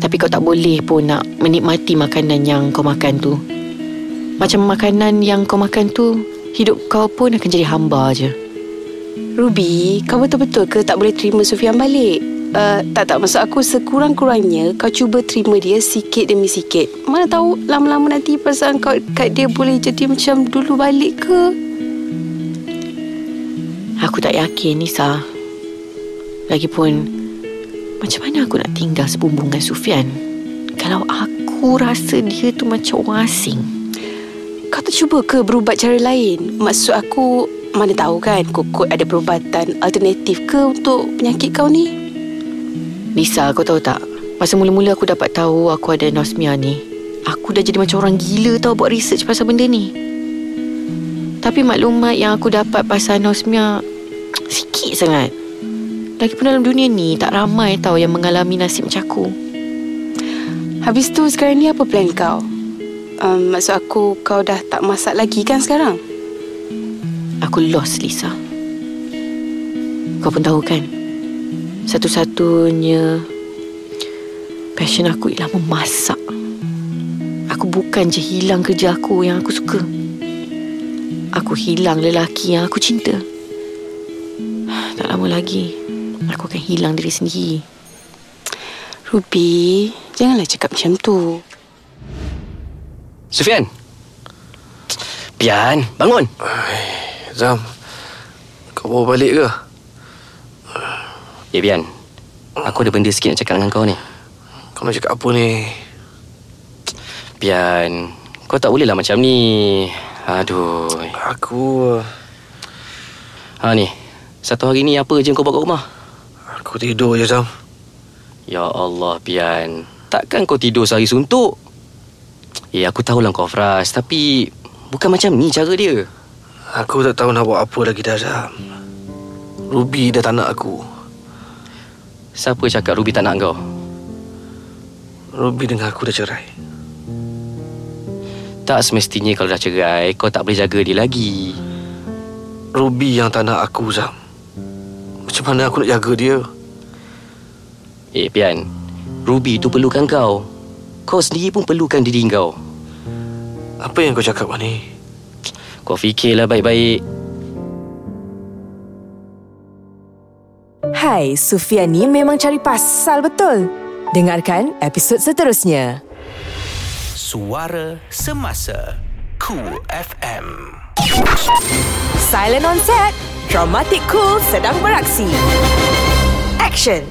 Speaker 4: Tapi kau tak boleh pun nak Menikmati makanan yang kau makan tu Macam makanan yang kau makan tu Hidup kau pun akan jadi hamba je
Speaker 8: Ruby, kau betul-betul ke tak boleh terima Sufian balik? Uh, tak, tak. Maksud aku sekurang-kurangnya kau cuba terima dia sikit demi sikit. Mana tahu lama-lama nanti perasaan kau kat dia boleh jadi macam dulu balik ke?
Speaker 4: Aku tak yakin Nisa Lagipun Macam mana aku nak tinggal sebumbung dengan Sufian Kalau aku rasa dia tu macam orang asing
Speaker 8: Kau tak cuba ke berubat cara lain? Maksud aku mana tahu kan Kokot ada perubatan alternatif ke untuk penyakit kau ni?
Speaker 4: Nisa kau tahu tak? Masa mula-mula aku dapat tahu aku ada anosmia ni Aku dah jadi macam orang gila tau buat research pasal benda ni. Tapi maklumat yang aku dapat pasal anosmia Sikit sangat. Lagipun dalam dunia ni tak ramai tau yang mengalami nasib macam aku.
Speaker 8: Habis tu sekarang ni apa plan kau? Um, maksud aku kau dah tak masak lagi kan sekarang?
Speaker 4: Aku lost Lisa. Kau pun tahu kan Satu-satunya Passion aku ialah memasak. Aku bukan je hilang kerja aku yang aku suka. Aku hilang lelaki yang aku cinta. Tak lama lagi Aku akan hilang diri sendiri.
Speaker 8: Ruby, janganlah cakap macam tu.
Speaker 7: Sufian. Pian Bangun.
Speaker 3: Zam, kau bawa balik ke?
Speaker 7: Ya Pian Aku ada benda sikit nak cakap dengan kau ni.
Speaker 3: Kau nak cakap apa ni?
Speaker 7: Pian Kau tak boleh lah macam ni. Aduh.
Speaker 3: Aku...
Speaker 7: Ha ni. Satu hari ni apa je kau bawa kat rumah?
Speaker 3: Aku tidur je, Zam.
Speaker 7: Ya Allah Pian Takkan kau tidur sehari suntuk? Eh aku tahulah kau fras Tapi Bukan macam ni cara dia.
Speaker 3: Aku tak tahu nak buat apa lagi dah, Zam. Ruby dah tak nak aku.
Speaker 7: Siapa cakap Ruby tak nak kau
Speaker 3: Ruby dengan aku dah cerai.
Speaker 7: Tak semestinya kalau dah cerai Kau tak boleh jaga dia lagi
Speaker 3: Ruby yang tak nak aku, Zam. Macam mana aku nak jaga dia?
Speaker 7: Eh Pian Ruby tu perlukan kau Kau sendiri pun perlukan diri kau
Speaker 3: Apa yang kau cakap ni?
Speaker 7: Kau fikirlah baik-baik
Speaker 2: Hai, Sufian ni memang cari pasal betul. Dengarkan episod seterusnya.
Speaker 1: Suara Semasa Cool FM
Speaker 2: Silent on set. Dramatic Cool sedang beraksi. Action.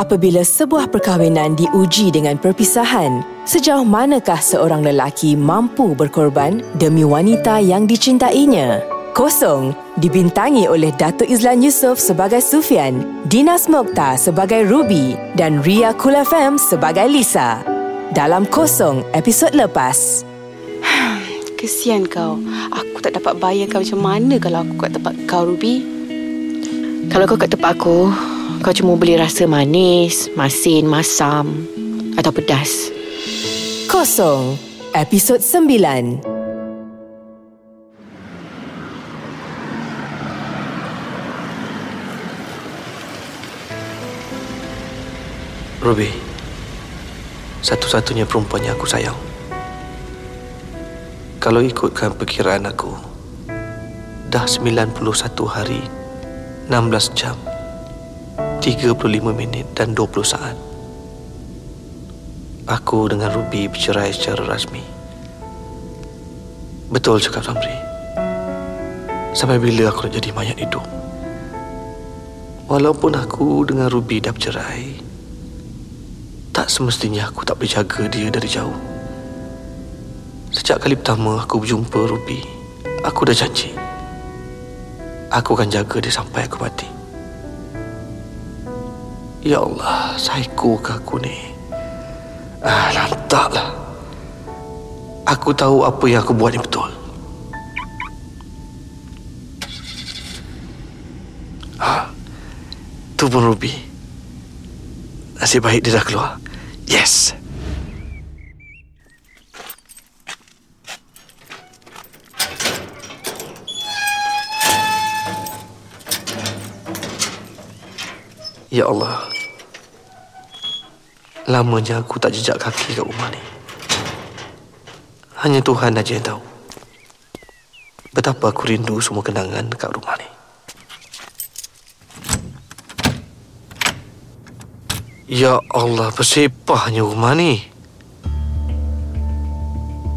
Speaker 2: Apabila sebuah perkahwinan diuji dengan perpisahan, sejauh manakah seorang lelaki mampu berkorban demi wanita yang dicintainya? Kosong dibintangi oleh Datuk Izlan Yusof sebagai Sufian, Dinas Mokhtar sebagai Ruby dan Ria Kul FM sebagai Lisa. Dalam Kosong episod lepas.
Speaker 8: Kesian kau. Aku tak dapat bayangkan macam mana kalau aku kat tempat kau, Ruby.
Speaker 4: Kalau kau kat tempat aku Kau cuma boleh rasa manis Masin, masam Atau pedas
Speaker 2: Kosong episod 9.
Speaker 3: Ruby. Satu-satunya perempuan yang aku sayang. Kalau ikutkan perkiraan aku, dah 91 hari, 16 jam, 35 minit dan 20 saat. Aku dengan Ruby bercerai secara rasmi. Betul cakap Samri. Sampai bila aku nak jadi mayat hidup? Walaupun aku dengan Ruby dah bercerai, tak semestinya aku tak boleh jaga dia dari jauh. Sejak kali pertama aku berjumpa Ruby, aku dah janji. Aku akan jaga dia sampai aku mati. Ya Allah, psycho ke aku ni? Ah, lantaklah. Aku tahu apa yang aku buat ni betul. Ha, tu pun Ruby. Nasib baik dia dah keluar. Yes. Ya Allah. Lamanya aku tak jejak kaki kat rumah ni. Hanya Tuhan aja yang tahu. Betapa aku rindu semua kenangan dekat rumah ni. Ya Allah, bersepahnya rumah ni.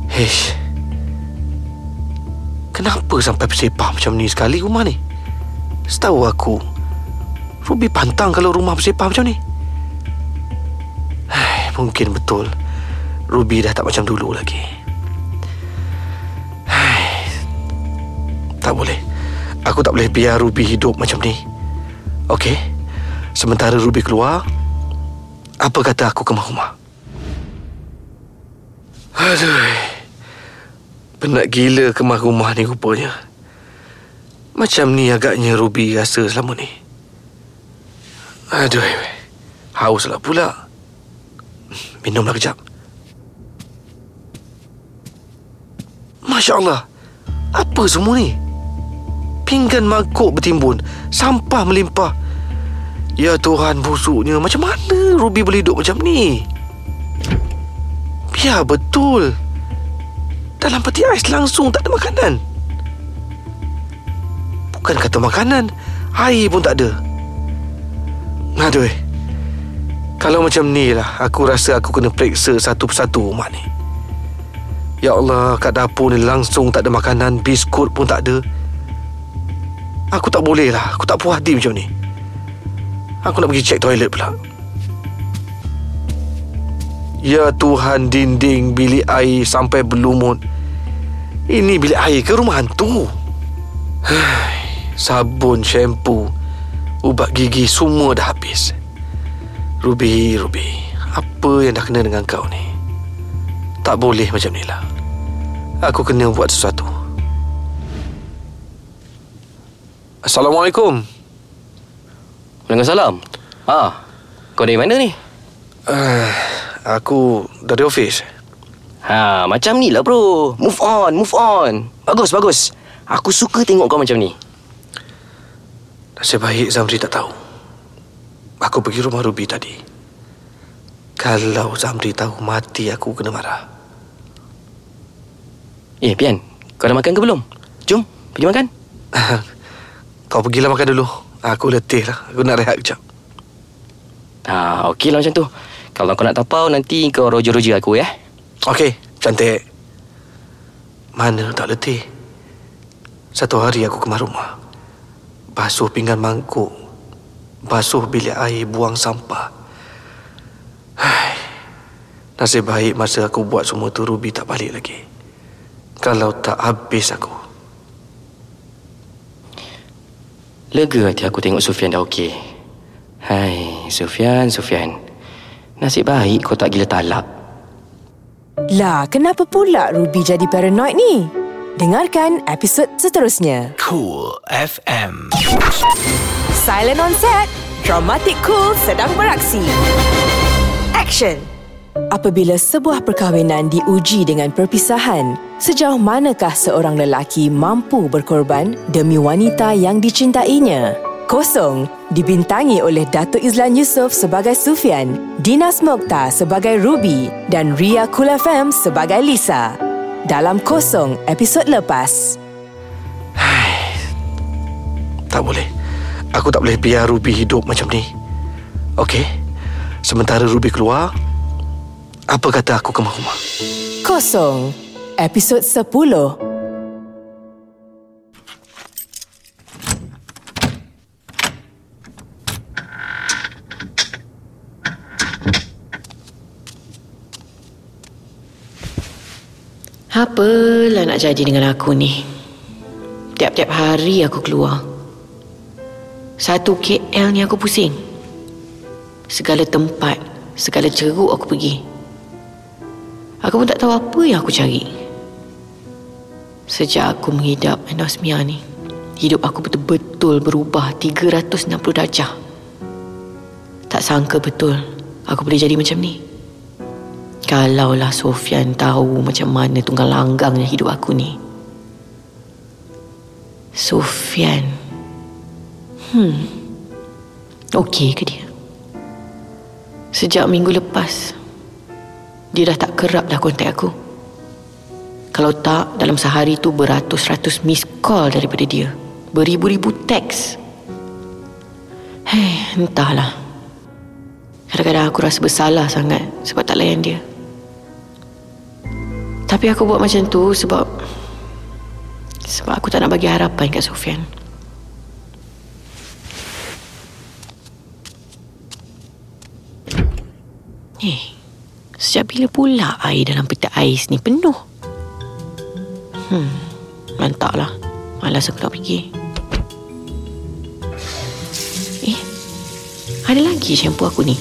Speaker 3: Hish. Kenapa sampai bersepah macam ni sekali rumah ni? Setahu aku, Ruby pantang kalau rumah bersepah macam ni. Hai, mungkin betul. Ruby dah tak macam dulu lagi. Hai, tak boleh. Aku tak boleh biar Ruby hidup macam ni. Okey. Sementara Ruby keluar, apa kata aku ke rumah? Aduh. Penat gila ke rumah ni rupanya. Macam ni agaknya Ruby rasa selama ni. Aduh. Hauslah pula. Minumlah kejap. Masya Allah. Apa semua ni? Pinggan mangkuk bertimbun. Sampah melimpah. Ya Tuhan busuknya. Macam mana Ruby boleh hidup macam ni? Ya betul. Dalam peti ais langsung tak ada makanan. Bukan kata makanan. Air pun tak ada. Aduh. Kalau macam ni lah, aku rasa aku kena periksa satu persatu rumah ni. Ya Allah, kat dapur ni langsung tak ada makanan, biskut pun tak ada. Aku tak boleh lah, aku tak puas hati macam ni. Aku nak pergi cek toilet pula. Ya Tuhan, dinding bilik air sampai berlumut. Ini bilik air ke rumah hantu? Sabun, shampoo, ubat gigi semua dah habis. Ruby, Ruby, apa yang dah kena dengan kau ni? Tak boleh macam ni lah. Aku kena buat sesuatu. Assalamualaikum.
Speaker 7: Waalaikumsalam. Ah, kau dari mana ni?
Speaker 3: Uh, aku dari office.
Speaker 7: Ha, macam ni lah bro. Move on, move on. Bagus, bagus. Aku suka tengok kau macam ni.
Speaker 3: Nasib baik Zamri tak tahu. Aku pergi rumah Ruby tadi. Kalau Zamri tahu mati aku kena marah.
Speaker 7: Eh, Pian. Kau dah makan ke belum? Jom, pergi makan.
Speaker 3: Kau pergilah makan dulu. Aku letih lah. Aku nak rehat kejap.
Speaker 7: Ha, okey lah macam tu. Kalau kau nak tapau, nanti kau roja-roja aku ya.
Speaker 3: Okey, cantik. Mana tak letih. Satu hari aku kemas rumah. Basuh pinggan mangkuk. Basuh bilik air, buang sampah. Hai. Nasib baik masa aku buat semua tu Ruby tak balik lagi. Kalau tak habis aku.
Speaker 7: Lega hati aku tengok Sufian dah okey. Hai, Sufian, Sufian. Nasib baik kau tak gila talak.
Speaker 2: Lah, kenapa pula Ruby jadi paranoid ni? Dengarkan episod seterusnya.
Speaker 1: Cool FM.
Speaker 2: Silent on set. Dramatic Cool sedang beraksi. Action. Apabila sebuah perkahwinan diuji dengan perpisahan, sejauh manakah seorang lelaki mampu berkorban demi wanita yang dicintainya? Kosong dibintangi oleh Datuk Izlan Yusof sebagai Sufian, Dinas Mokhtar sebagai Ruby dan Ria Kul FM sebagai Lisa. Dalam Kosong episod lepas.
Speaker 3: Tak boleh. Aku tak boleh biar Ruby hidup macam ni. Okey? Sementara Ruby keluar, apa kata aku ke rumah?
Speaker 2: Kosong episod 10.
Speaker 4: Apalah nak jadi dengan aku ni? Tiap-tiap hari aku keluar. Satu KL ni aku pusing. Segala tempat, segala ceruk aku pergi. Aku pun tak tahu apa yang aku cari. Sejak aku menghidap anosmia ni, hidup aku betul-betul berubah 360 darjah. Tak sangka betul aku boleh jadi macam ni. Kalaulah Sofian tahu macam mana tunggal langgangnya hidup aku ni. Sofian. Hmm. Okey ke dia? Sejak minggu lepas, dia dah tak kerap dah kontak aku. Kalau tak, dalam sehari tu beratus-ratus miss call daripada dia. Beribu-ribu teks. Hei, entahlah. Kadang-kadang aku rasa bersalah sangat sebab tak layan dia. Tapi aku buat macam tu sebab sebab aku tak nak bagi harapan kat Sofian. Eh, sejak bila pula air dalam peti ais ni penuh? Hmm, mantaklah. Malas aku nak pergi. Eh, ada lagi shampoo aku ni.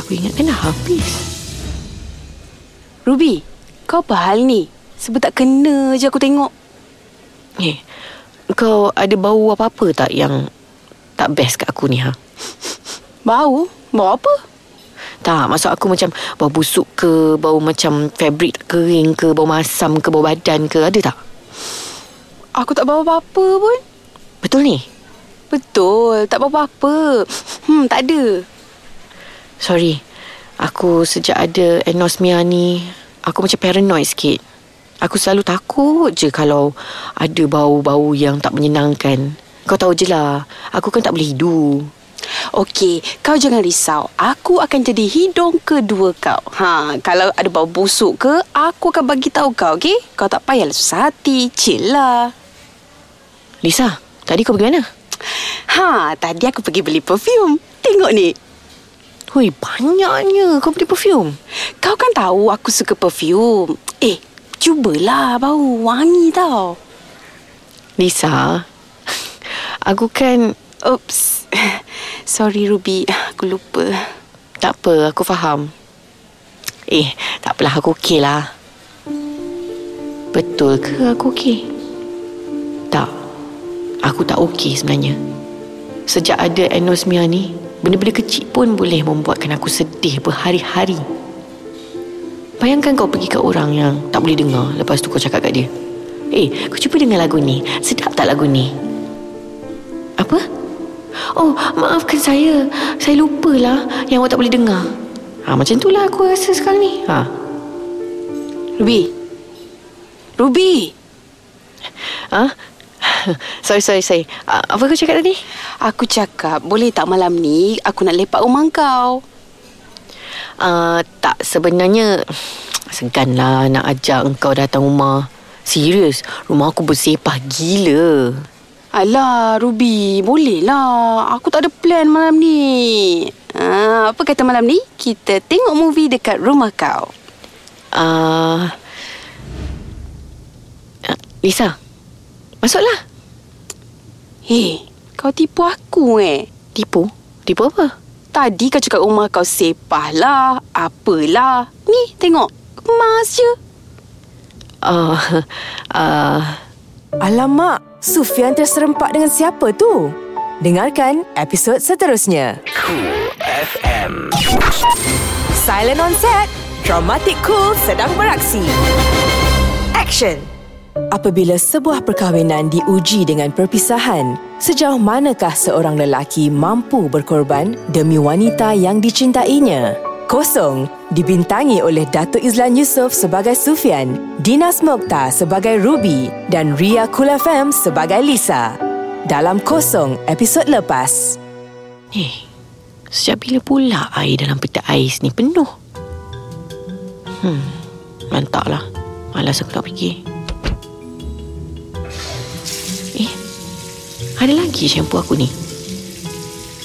Speaker 4: Aku ingat kena habis.
Speaker 8: Ruby, kau apa hal ni? Sebab tak kena je aku tengok.
Speaker 4: Eh, kau ada bau apa-apa tak yang tak best kat aku ni ha?
Speaker 8: Bau? Bau apa?
Speaker 4: Tak, maksud aku macam bau busuk ke, bau macam fabrik kering ke, bau masam ke, bau badan ke, ada tak?
Speaker 8: Aku tak bawa apa-apa pun.
Speaker 4: Betul ni?
Speaker 8: Betul, tak bawa apa-apa. Hmm, tak ada.
Speaker 4: Sorry, aku sejak ada anosmia ni, aku macam paranoid sikit. Aku selalu takut je kalau ada bau-bau yang tak menyenangkan. Kau tahu je lah, aku kan tak boleh hidup.
Speaker 8: Okey, kau jangan risau. Aku akan jadi hidung kedua kau. Ha, kalau ada bau busuk ke, aku akan bagi tahu kau, okey? Kau tak payahlah susah hati. Chill lah.
Speaker 4: Lisa, tadi kau pergi mana?
Speaker 8: Ha, tadi aku pergi beli perfume. Tengok ni.
Speaker 4: Hui, banyaknya kau beli perfume.
Speaker 8: Kau kan tahu aku suka perfume. Eh, cubalah bau wangi tau.
Speaker 4: Lisa, aku kan...
Speaker 8: Oops. Sorry Ruby, aku lupa.
Speaker 4: Tak apa, aku faham. Eh, tak apalah, aku okey lah. Betul ke aku okey? Tak. Aku tak okey sebenarnya. Sejak ada anosmia ni, benda-benda kecil pun boleh membuatkan aku sedih berhari-hari. Bayangkan kau pergi kat orang yang tak boleh dengar lepas tu kau cakap kat dia. Eh, kau cuba dengar lagu ni. Sedap tak lagu ni? Apa? Oh, maafkan saya. Saya lupalah yang awak tak boleh dengar. Ha, macam itulah aku rasa sekarang ni. Ha.
Speaker 8: Ruby. Ruby.
Speaker 4: Ha? sorry, sorry, sorry. Apa kau cakap tadi?
Speaker 8: Aku cakap, boleh tak malam ni aku nak lepak rumah kau?
Speaker 4: Uh, tak, sebenarnya segan lah nak ajak engkau datang rumah. Serius, rumah aku bersepah gila.
Speaker 8: Alah, Ruby, boleh lah. Aku tak ada plan malam ni. Ha, apa kata malam ni? Kita tengok movie dekat rumah kau.
Speaker 4: Uh, uh, Lisa, masuklah.
Speaker 8: Hei, kau tipu aku eh.
Speaker 4: Tipu? Tipu apa?
Speaker 8: Tadi kau cakap rumah kau sepah lah. Apalah. Ni, tengok. Kemas je.
Speaker 4: Uh, uh,
Speaker 2: Alamak, Sufian terserempak dengan siapa tu? Dengarkan episod seterusnya.
Speaker 1: Cool FM.
Speaker 2: Silent on set. Dramatic Cool sedang beraksi. Action. Apabila sebuah perkahwinan diuji dengan perpisahan, sejauh manakah seorang lelaki mampu berkorban demi wanita yang dicintainya? Kosong dibintangi oleh Datuk Izlan Yusof sebagai Sufian, Dinas Mokhtar sebagai Ruby dan Ria Kulafem sebagai Lisa. Dalam Kosong episod lepas.
Speaker 4: eh, sejak bila pula air dalam peta ais ni penuh? Hmm, mantaklah. Malas aku nak pergi. Eh, ada lagi shampoo aku ni.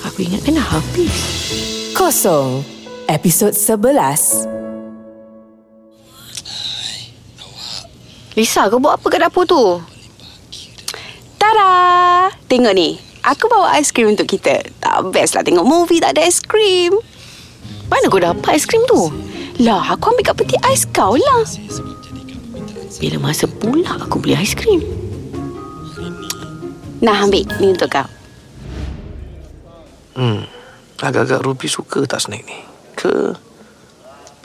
Speaker 4: Aku ingatkan dah habis.
Speaker 2: Kosong episod 11.
Speaker 4: Lisa, kau buat apa kat dapur tu?
Speaker 8: Tada! Tengok ni. Aku bawa aiskrim untuk kita. Tak best lah tengok movie tak ada aiskrim.
Speaker 4: Mana kau dapat aiskrim tu?
Speaker 8: Lah, aku ambil kat peti ais kau lah.
Speaker 4: Bila masa pula aku beli aiskrim?
Speaker 8: Nah, ambil. Ni untuk kau.
Speaker 3: Hmm, agak-agak Ruby suka tak snack ni? Ke?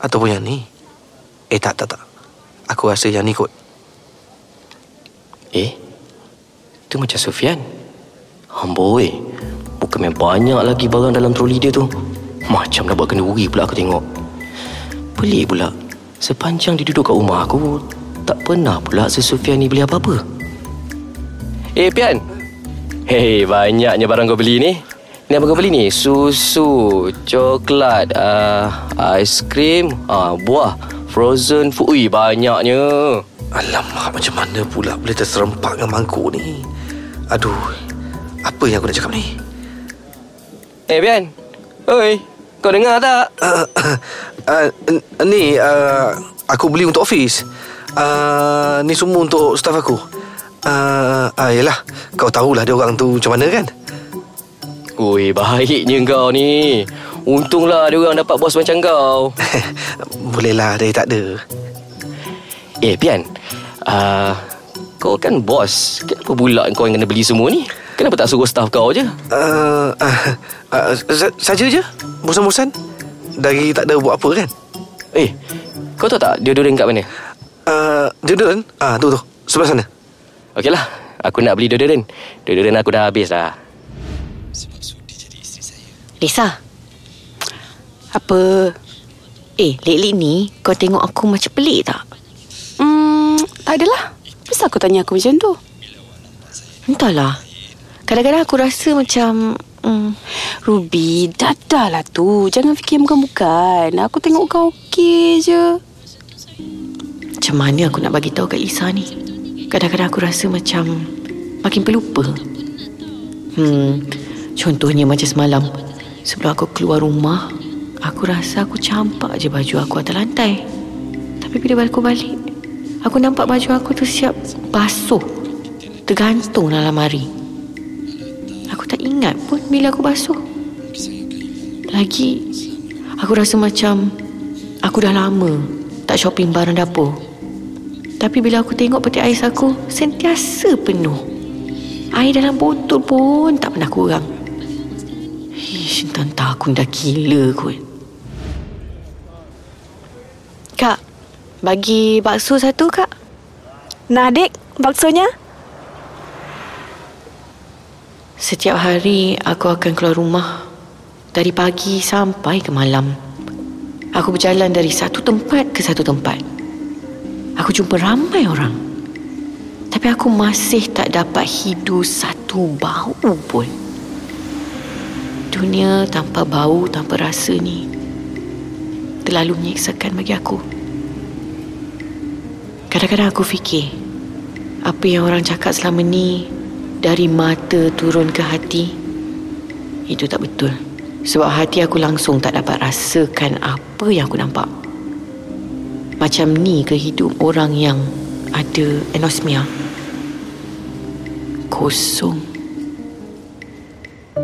Speaker 3: Ataupun yang ni? Eh, tak, tak, tak. Aku rasa yang ni kot.
Speaker 7: Eh, tu macam Sofian. Amboi, bukan main banyak lagi barang dalam troli dia tu. Macam nak buat kenduri pula aku tengok. Pelik pula. Sepanjang dia duduk kat rumah aku, tak pernah pula si Sofian ni beli apa-apa. Eh, Pian. Hei, banyaknya barang kau beli ni. Ni apa kau beli ni? Susu, coklat, uh, aiskrim, uh, buah, frozen food. Ui, banyaknya.
Speaker 3: Alamak, macam mana pula boleh terserempak dengan mangkuk ni? Aduh, apa yang aku nak cakap ni?
Speaker 7: Eh, Pian. Oi, kau dengar tak?
Speaker 3: Uh, uh, uh, ni, uh, aku beli untuk office. Uh, ni semua untuk staff aku. Uh, uh, yelah, kau tahulah dia orang tu macam mana kan?
Speaker 7: Ui, baiknya kau ni. Untunglah ada orang dapat bos macam kau.
Speaker 3: Bolehlah, dia tak ada.
Speaker 7: Eh, Pian. Uh, kau kan bos. Kenapa pula kau yang kena beli semua ni? Kenapa tak suruh staff kau je?
Speaker 3: Uh, uh, uh, sa- saja je, bosan-bosan. dari tak ada buat apa kan?
Speaker 7: Eh, kau tahu tak deodorant kat mana?
Speaker 3: Uh, deodorant? Ah, tu tu. Sebelah sana.
Speaker 7: Okey lah, aku nak beli deodorant. Deodorant aku dah habis dah.
Speaker 4: Lisa,
Speaker 8: Apa?
Speaker 4: eh, lately ni kau tengok aku macam pelik tak?
Speaker 8: Hmm, tak adalah. Kenapa aku tanya aku macam tu?
Speaker 4: Entahlah. Kadang-kadang aku rasa macam... Hmm,
Speaker 8: Ruby, dah dah lah tu. Jangan fikir bukan-bukan. Aku tengok kau okey je.
Speaker 4: macam mana aku nak bagi tahu kat Lisa ni? Kadang-kadang aku rasa macam makin pelupa. Hmm, contohnya macam semalam. Sebelum aku keluar rumah, aku rasa aku campak je baju aku atas lantai. Tapi bila aku balik, aku nampak baju aku tu siap basuh. Tergantung dalam lemari. Aku tak ingat pun bila aku basuh. Lagi, aku rasa macam aku dah lama tak shopping barang dapur. Tapi bila aku tengok peti ais aku sentiasa penuh. Air dalam botol pun tak pernah kurang. Ish, entah aku dah gila kot. Kak, bagi bakso satu kak.
Speaker 2: Nah, dek, baksonya?
Speaker 4: Setiap hari aku akan keluar rumah dari pagi sampai ke malam. Aku berjalan dari satu tempat ke satu tempat. Aku jumpa ramai orang. Tapi aku masih tak dapat hidu satu bau pun. Dunia tanpa bau, tanpa rasa ni terlalu menyeksakan bagi aku. Kadang-kadang aku fikir apa yang orang cakap selama ni dari mata turun ke hati itu tak betul. Sebab hati aku langsung tak dapat rasakan apa yang aku nampak. Macam ni ke hidup orang yang ada anosmia. Kosong.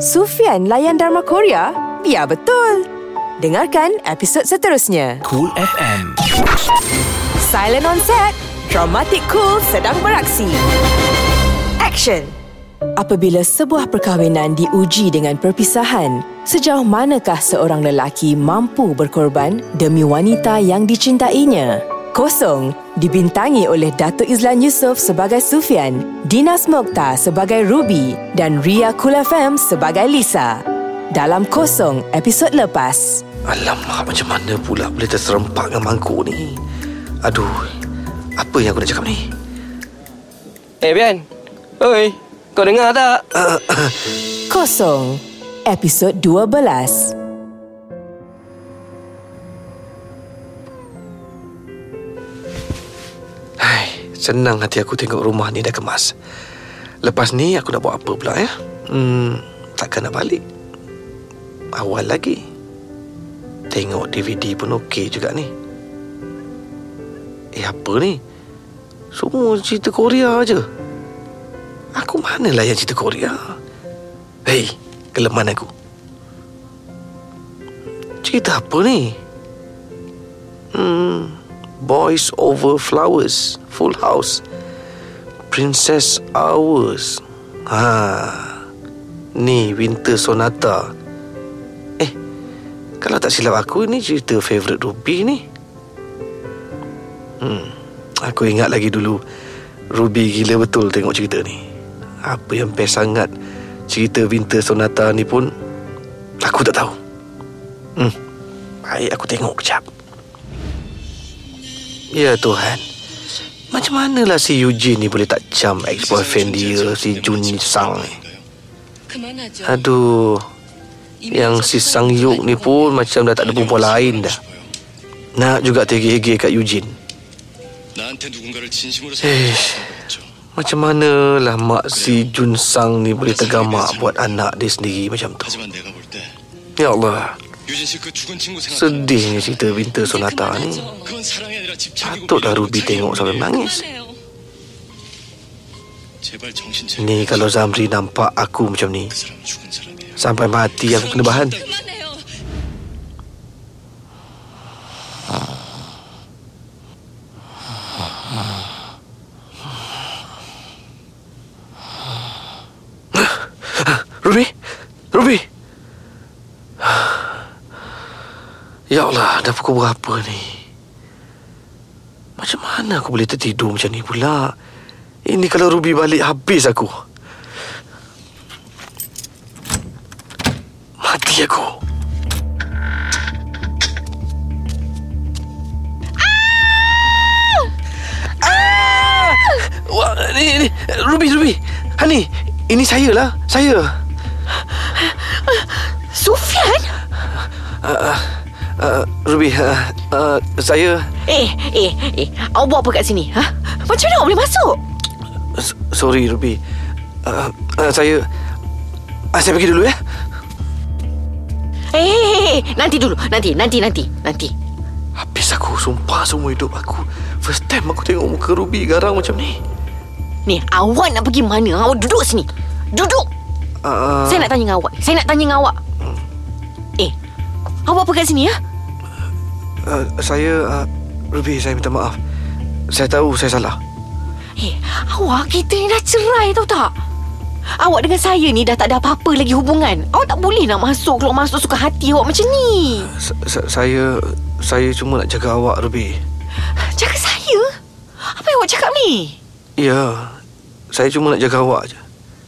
Speaker 2: Sufian layan Dharma Korea? Ya, betul. Dengarkan episod seterusnya.
Speaker 1: Cool FM.
Speaker 2: Silent on set. Dramatic Cool sedang beraksi. Action. Apabila sebuah perkahwinan diuji dengan perpisahan, sejauh manakah seorang lelaki mampu berkorban demi wanita yang dicintainya? Kosong dibintangi oleh Datuk Izlan Yusof sebagai Sufian, Dinas Mokhtar sebagai Ruby dan Ria Kulafem sebagai Lisa. Dalam Kosong episod lepas.
Speaker 3: Alamak, macam mana pula boleh terserempak dengan mangkuk ni? Aduh, apa yang aku nak cakap ni?
Speaker 7: Eh, Bian. Oi, kau dengar tak?
Speaker 2: Kosong episod 12.
Speaker 3: Senang hati aku tengok rumah ni dah kemas. Lepas ni aku nak buat apa pula ya? Hmm, takkan nak balik. Awal lagi. Tengok DVD pun okey juga ni. Eh, apa ni? Semua cerita Korea je. Aku manalah yang cerita Korea? Hei, kelemahan aku. Cerita apa ni? Hmm, Boys Over Flowers, Full House, Princess Hours. Ha, ni Winter Sonata. Eh, kalau tak silap aku, ni cerita favourite Ruby ni. Hmm, aku ingat lagi dulu Ruby gila betul tengok cerita ni. Apa yang best sangat cerita Winter Sonata ni pun aku tak tahu. Hmm, baik aku tengok kejap. Ya Tuhan. Macam manalah si Eugene ni boleh tak jam ex-boyfriend dia Si Jun Sang ni? Aduh Yang si Sang Yuk ni pun macam dah tak ada perempuan lain dah. Nak juga tergigih kat Eugene. Eh, macam manalah mak si Jun Sang ni boleh tergamak buat anak dia sendiri macam tu. Ya Allah Sedihnya cerita Winter Sonata ni Patutlah Ruby tengok sampai menangis Ni kalau Zamri nampak aku macam ni Sampai mati aku kena bahan Ruby Ruby Ya Allah, dah pukul berapa ni? Macam mana aku boleh tertidur macam ni pula? Ini kalau Ruby balik habis aku. Mati aku. Ah! Wah, ni, ni. Ruby, Ruby. Hani, ini saya lah. Saya.
Speaker 4: Sufian?
Speaker 3: Uh, uh, Ruby, uh, uh, saya...
Speaker 4: Eh, eh, eh. Awak buat apa kat sini? Ha? Macam mana awak boleh masuk?
Speaker 3: S- sorry, Ruby. Uh, uh, saya... Uh, saya pergi dulu ya.
Speaker 4: Eh, eh, eh, eh. Nanti dulu. Nanti, nanti, nanti. Nanti.
Speaker 3: Habis aku sumpah semua hidup aku. First time aku tengok muka Ruby garang macam ni.
Speaker 4: Ni, awak nak pergi mana? Awak duduk sini. Duduk.
Speaker 3: Uh,
Speaker 4: Saya nak tanya dengan awak. Saya nak tanya dengan awak. Eh, awak apa kat sini ya?
Speaker 3: uh, saya... Uh, Ruby, saya minta maaf. Saya tahu saya salah.
Speaker 4: Eh, awak kita ni dah cerai tau tak? Awak dengan saya ni dah tak ada apa-apa lagi hubungan. Awak tak boleh nak masuk keluar masuk suka hati awak macam ni.
Speaker 3: Saya... Saya cuma nak jaga awak, Ruby.
Speaker 4: Jaga saya? Apa yang awak cakap ni?
Speaker 3: Ya, saya cuma nak jaga awak je.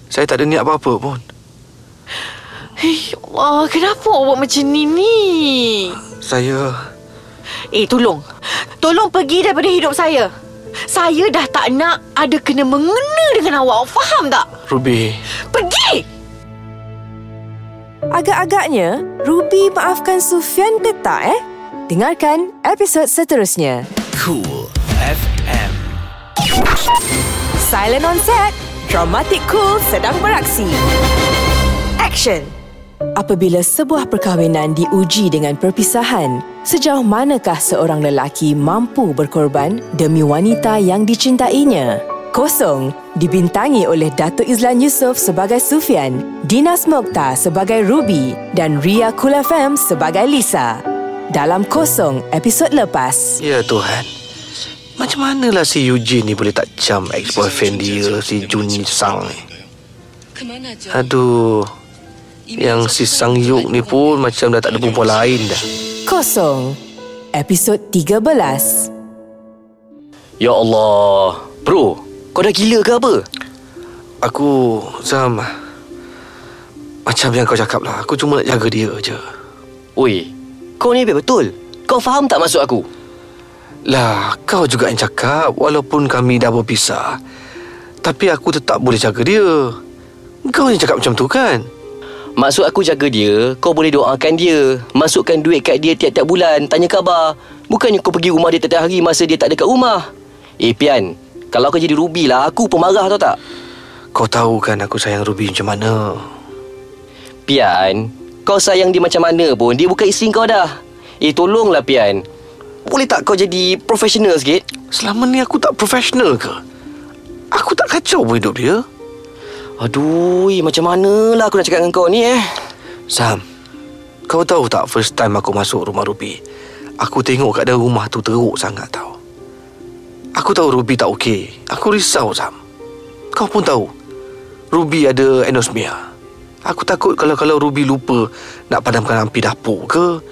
Speaker 3: Saya tak ada niat apa-apa pun.
Speaker 4: Eh, ya Allah, kenapa awak macam ni ni?
Speaker 3: Saya...
Speaker 4: Eh, tolong. Tolong pergi daripada hidup saya. Saya dah tak nak ada kena mengena dengan awak. Awak faham tak?
Speaker 3: Ruby...
Speaker 4: Pergi!
Speaker 2: Agak-agaknya, Ruby maafkan Sufian ke tak eh? Dengarkan episod seterusnya.
Speaker 1: Cool FM.
Speaker 2: Silent on set. Dramatic Cool sedang beraksi. Action. Apabila sebuah perkahwinan diuji dengan perpisahan, sejauh manakah seorang lelaki mampu berkorban demi wanita yang dicintainya? Kosong dibintangi oleh Datuk Izlan Yusof sebagai Sufian, Dinas Mokhtar sebagai Ruby dan Ria Kul FM sebagai Lisa. Dalam Kosong episod lepas.
Speaker 3: Ya Tuhan. Macam manalah si Eugene ni boleh tak jam ex-boyfriend dia, si Jun Sang ni. Aduh. Yang si Sang Yuk ni pun macam dah tak ada perempuan lain dah.
Speaker 2: Kosong episod 13.
Speaker 7: Ya Allah. Bro, kau dah gila ke apa?
Speaker 3: Aku, Zam, macam yang kau cakap lah. Aku cuma nak jaga dia je.
Speaker 7: Oi, kau ni betul. Kau faham tak maksud aku?
Speaker 3: Lah, kau juga yang cakap walaupun kami dah berpisah. Tapi aku tetap boleh jaga dia. Kau yang cakap macam tu kan?
Speaker 7: Maksud aku jaga dia, kau boleh doakan dia. Masukkan duit kat dia tiap-tiap bulan, tanya khabar. Bukannya kau pergi rumah dia tiap-tiap hari masa dia tak ada kat rumah. Eh, Pian, kalau kau jadi Ruby lah, aku pun marah tau tak?
Speaker 3: Kau tahu kan aku sayang Ruby macam mana?
Speaker 7: Pian, kau sayang dia macam mana pun, dia bukan isteri kau dah. Eh, tolonglah Pian. Boleh tak kau jadi profesional sikit?
Speaker 3: Selama ni aku tak profesional ke? Aku tak kacau pun hidup dia.
Speaker 7: Aduh, eh, macam manalah aku nak cakap dengan kau ni eh.
Speaker 3: Sam, kau tahu tak first time aku masuk rumah Ruby, aku tengok keadaan rumah tu teruk sangat tau. Aku tahu Ruby tak okey. Aku risau, Sam. Kau pun tahu, Ruby ada anosmia. Aku takut kalau-kalau Ruby lupa nak padamkan api dapur ke,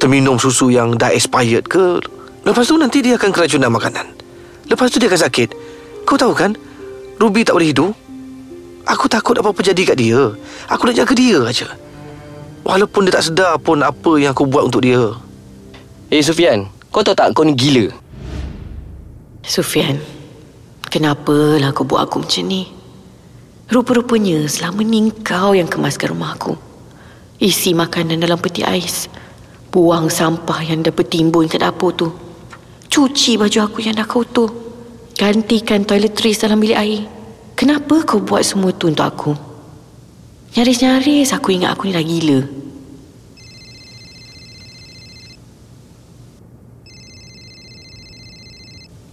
Speaker 3: terminum susu yang dah expired ke, lepas tu nanti dia akan keracunan makanan. Lepas tu dia akan sakit. Kau tahu kan, Ruby tak boleh hidup. Aku takut apa-apa jadi kat dia. Aku nak jaga dia aja. Walaupun dia tak sedar pun apa yang aku buat untuk dia.
Speaker 7: Eh, Sufian, kau tahu tak kau ni gila?
Speaker 4: Sufian, kenapalah kau buat aku macam ni? Rupa-rupanya selama ni kau yang kemaskan rumah aku. Isi makanan dalam peti ais. Buang sampah yang dah bertimbun kat dapur tu. Cuci baju aku yang dah kotor. Gantikan toiletries dalam bilik air. Kenapa kau buat semua tu untuk aku? Nyaris-nyaris aku ingat aku ni dah gila.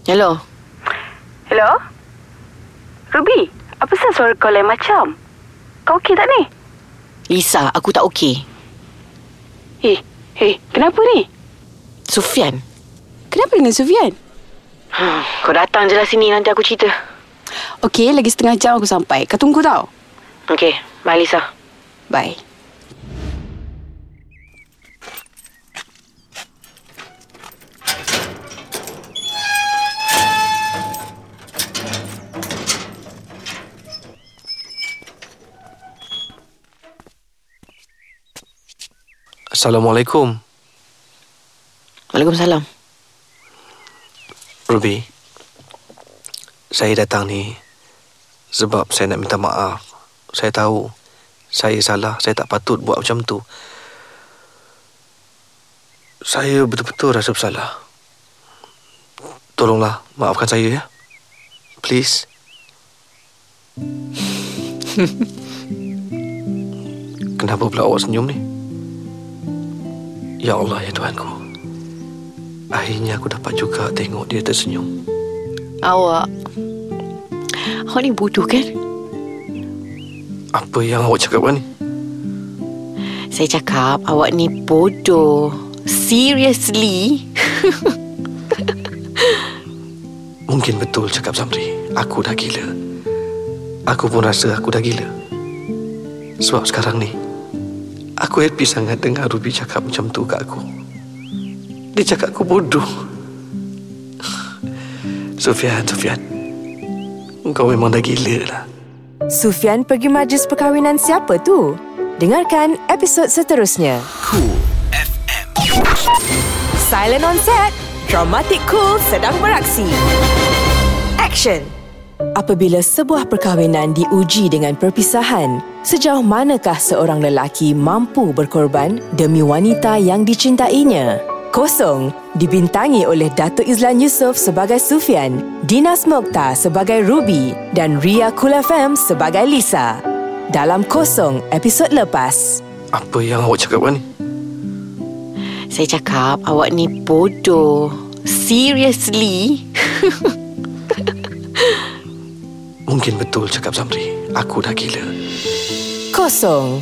Speaker 4: Hello.
Speaker 6: Hello? Ruby, apa sebab suara kau lain macam? Kau okey tak ni?
Speaker 4: Lisa, aku tak okey.
Speaker 6: Eh, eh, kenapa ni?
Speaker 4: Sufian.
Speaker 8: Kenapa dengan Sufian?
Speaker 6: Hmm, kau datang je lah sini nanti aku cerita.
Speaker 8: Okey, lagi setengah jam aku sampai. Kau tunggu tau.
Speaker 6: Okey, bye Lisa.
Speaker 8: Bye.
Speaker 3: Assalamualaikum.
Speaker 4: Waalaikumsalam.
Speaker 3: Ruby. Saya datang ni sebab saya nak minta maaf. Saya tahu saya salah, saya tak patut buat macam tu. Saya betul-betul rasa bersalah. Tolonglah maafkan saya ya. Please. Kenapa pula awak senyum ni? Ya Allah ya Tuhanku. Akhirnya aku dapat juga tengok dia tersenyum.
Speaker 4: Awak. Awak ni bodoh kan?
Speaker 3: Apa yang awak cakap ni?
Speaker 4: Saya cakap awak ni bodoh. Seriously?
Speaker 3: Mungkin betul cakap Zamri. Aku dah gila. Aku pun rasa aku dah gila. Sebab sekarang ni, aku happy sangat dengar Ruby cakap macam tu kat aku. Dia cakap aku bodoh. Sufian, Sufian. Kau memang dah gila lah.
Speaker 2: Sufian pergi majlis perkahwinan siapa tu? Dengarkan episod seterusnya.
Speaker 1: Cool FM.
Speaker 2: Silent on set. Dramatic Cool sedang beraksi. Action. Apabila sebuah perkahwinan diuji dengan perpisahan, sejauh manakah seorang lelaki mampu berkorban demi wanita yang dicintainya? Kosong dibintangi oleh Datuk Izlan Yusof sebagai Sufian, Dinas Mokhtar sebagai Ruby dan Ria Kul FM sebagai Lisa. Dalam Kosong episod lepas.
Speaker 3: Apa yang awak cakap ni?
Speaker 4: Saya cakap awak ni bodoh. Seriously?
Speaker 3: Mungkin betul cakap Zamri. Aku dah gila.
Speaker 2: Kosong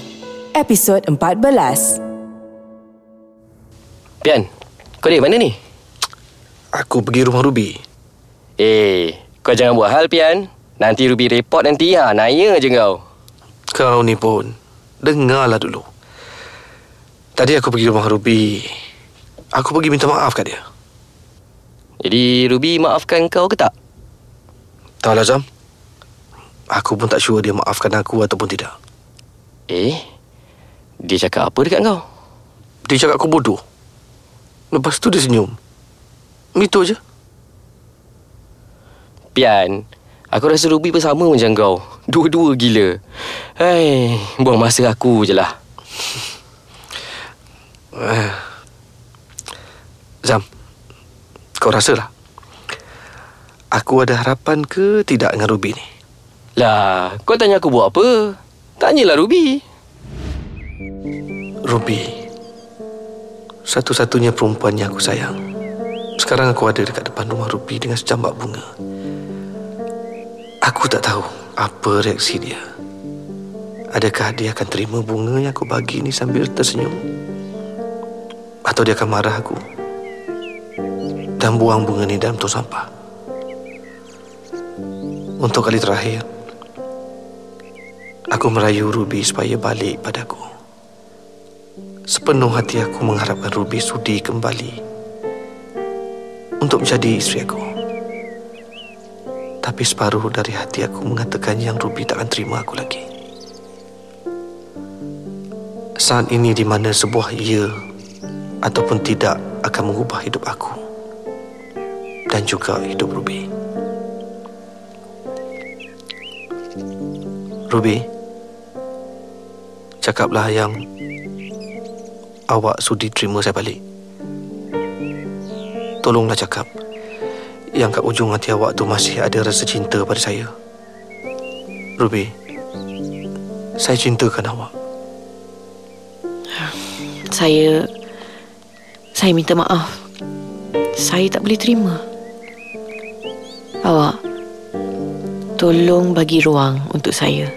Speaker 2: episod 14.
Speaker 7: Pian, kau di mana ni?
Speaker 3: Aku pergi rumah Ruby.
Speaker 7: Eh, kau jangan buat hal, Pian. Nanti Ruby report nanti. Ha, naya je kau.
Speaker 3: Kau ni pun. Dengarlah dulu. Tadi aku pergi rumah Ruby. Aku pergi minta maaf kat dia.
Speaker 7: Jadi, Ruby maafkan kau ke tak?
Speaker 3: Tahu lah Zam. Aku pun tak sure dia maafkan aku ataupun tidak.
Speaker 7: Eh, dia cakap apa dekat kau?
Speaker 3: Dia cakap aku bodoh. Lepas tu dia senyum. Itu je.
Speaker 7: Pian, aku rasa Ruby pun sama macam kau. Dua-dua gila. Hai, buang masa aku je lah.
Speaker 3: Zam, kau rasalah. Aku ada harapan ke tidak dengan Ruby ni?
Speaker 7: Lah, kau tanya aku buat apa? Tanyalah Ruby.
Speaker 3: Ruby, satu-satunya perempuan yang aku sayang. Sekarang aku ada dekat depan rumah Ruby dengan secambak bunga. Aku tak tahu apa reaksi dia. Adakah dia akan terima bunga yang aku bagi ni sambil tersenyum? Atau dia akan marah aku dan buang bunga ni dalam tong sampah? Untuk kali terakhir, aku merayu Ruby supaya balik padaku. Sepenuh hati aku mengharapkan Ruby sudi kembali untuk menjadi isteri aku. Tapi separuh dari hati aku mengatakan yang Ruby takkan terima aku lagi. Saat ini di mana sebuah ya ataupun tidak akan mengubah hidup aku dan juga hidup Ruby. Ruby, cakaplah yang awak sudi terima saya balik. Tolonglah cakap yang kat ujung hati awak tu masih ada rasa cinta pada saya. Ruby, saya cintakan awak.
Speaker 4: Saya... Saya minta maaf. Saya tak boleh terima. Awak, tolong bagi ruang untuk saya.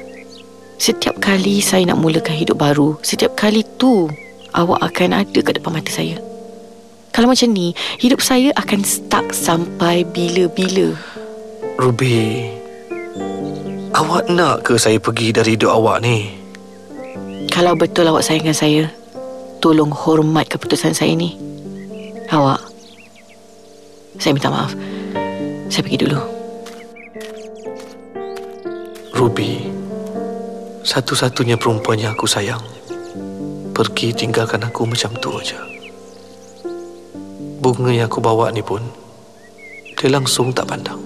Speaker 4: Setiap kali saya nak mulakan hidup baru, setiap kali tu awak akan ada kat depan mata saya. Kalau macam ni, hidup saya akan stuck sampai bila-bila.
Speaker 3: Ruby, awak nak ke saya pergi dari hidup awak ni?
Speaker 4: Kalau betul awak sayangkan saya, tolong hormat keputusan saya ni. Awak, saya minta maaf. Saya pergi dulu.
Speaker 3: Ruby, satu-satunya perempuan yang aku sayang. Pergi tinggalkan aku macam tu aja. Bunga yang aku bawa ni pun dia langsung tak pandang.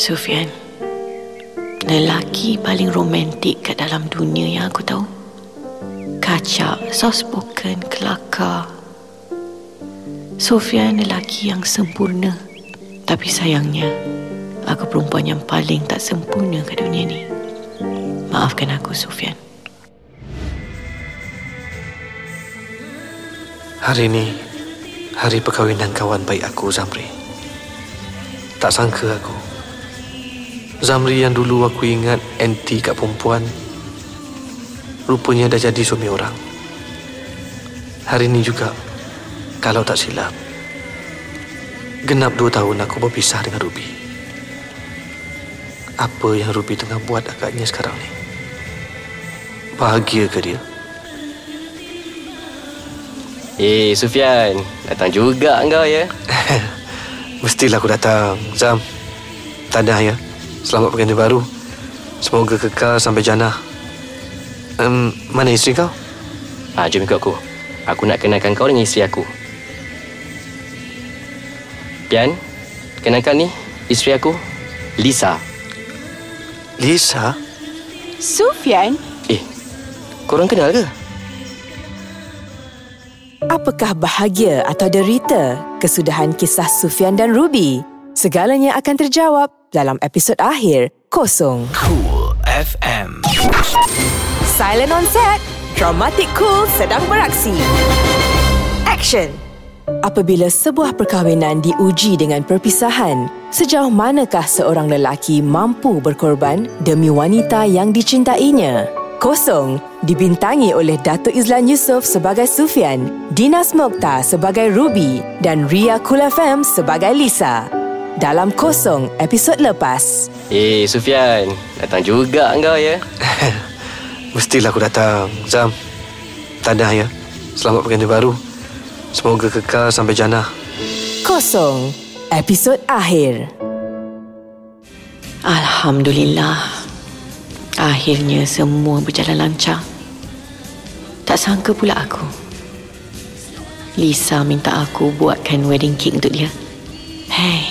Speaker 4: Sufian, lelaki paling romantik kat dalam dunia yang aku tahu. Kacak, soft spoken, kelakar. Sufian lelaki yang sempurna. Tapi sayangnya, aku perempuan yang paling tak sempurna kat dunia ni. Maafkan aku, Sufian.
Speaker 3: Hari ini hari perkahwinan kawan baik aku Zamri. Tak sangka aku. Zamri yang dulu aku ingat anti kat perempuan rupanya dah jadi suami orang. Hari ini juga kalau tak silap genap dua tahun aku berpisah dengan Ruby. Apa yang Ruby tengah buat agaknya sekarang ni? Bahagia ke dia?
Speaker 7: Eh, Sufian. Datang juga kau ya.
Speaker 3: Mestilah aku datang, Zam. Tanda ya. Selamat pergantian baru. Semoga kekal sampai jannah. Um, mana isteri kau?
Speaker 7: Ah, jom ikut aku. Aku nak kenalkan kau dengan isteri aku. Pian, kenalkan ni isteri aku, Lisa.
Speaker 3: Lisa?
Speaker 8: Sufian?
Speaker 7: Eh, korang kenal ke?
Speaker 2: Apakah bahagia atau derita kesudahan kisah Sufian dan Ruby? Segalanya akan terjawab dalam episod akhir Kosong.
Speaker 1: Cool FM.
Speaker 2: Silent on set. Dramatic Cool sedang beraksi. Action. Apabila sebuah perkahwinan diuji dengan perpisahan, sejauh manakah seorang lelaki mampu berkorban demi wanita yang dicintainya? Kosong dibintangi oleh Datuk Izlan Yusof sebagai Sufian, Dinas Mokhtar sebagai Ruby dan Ria Kulafem sebagai Lisa. Dalam Kosong episod lepas.
Speaker 7: Eh, Sufian. Datang juga kau ya.
Speaker 3: Mestilah aku datang, Zam. Tanda ya. Selamat pergantian baru. Semoga kekal sampai jannah.
Speaker 2: Kosong episod akhir.
Speaker 4: Alhamdulillah. Akhirnya semua berjalan lancar. Tak sangka pula aku. Lisa minta aku buatkan wedding cake untuk dia. Hei.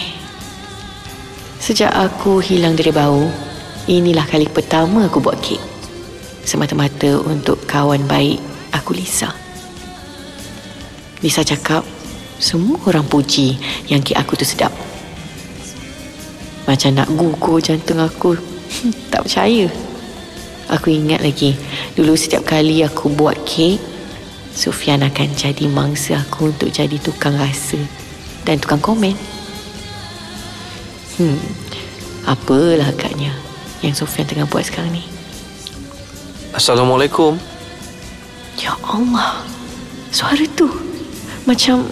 Speaker 4: Sejak aku hilang dari bau, inilah kali pertama aku buat kek. Semata-mata untuk kawan baik aku Lisa. Lisa cakap, semua orang puji yang kek aku tu sedap. Macam nak gugur jantung aku. tak percaya. Aku ingat lagi, dulu setiap kali aku buat kek, Sufian akan jadi mangsa aku untuk jadi tukang rasa dan tukang komen. Hmm, apalah agaknya yang Sufian tengah buat sekarang ni.
Speaker 3: Assalamualaikum.
Speaker 4: Ya Allah, suara tu macam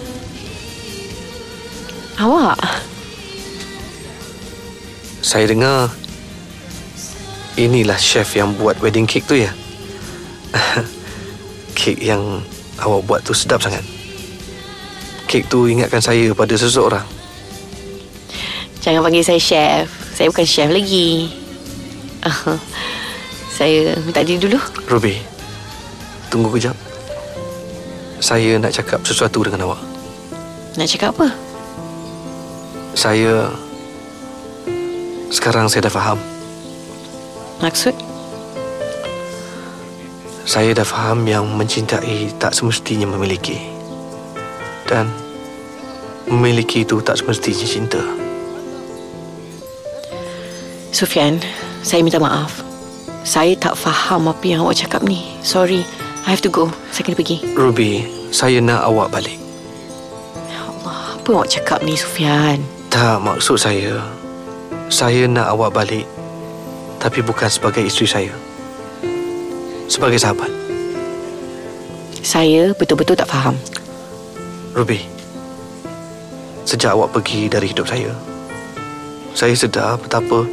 Speaker 4: awak.
Speaker 3: Saya dengar inilah chef yang buat wedding cake tu ya. Kek yang awak buat tu sedap sangat. Kek tu ingatkan saya pada seseorang.
Speaker 4: Jangan panggil saya chef. Saya bukan chef lagi. saya minta diri dulu.
Speaker 3: Ruby, tunggu kejap. Saya nak cakap sesuatu dengan awak.
Speaker 4: Nak cakap apa?
Speaker 3: Saya... Sekarang saya dah faham.
Speaker 4: Maksud?
Speaker 3: Saya dah faham yang mencintai tak semestinya memiliki. Dan memiliki itu tak semestinya cinta.
Speaker 4: Sufian, saya minta maaf. Saya tak faham apa yang awak cakap ni. Sorry, I have to go. Saya kena pergi.
Speaker 3: Ruby, saya nak awak balik.
Speaker 4: Ya Allah, apa awak cakap ni, Sufian?
Speaker 3: Tak maksud saya. Saya nak awak balik. Tapi bukan sebagai isteri saya. Sebagai sahabat.
Speaker 4: Saya betul-betul tak faham.
Speaker 3: Ruby, sejak awak pergi dari hidup saya, saya sedar betapa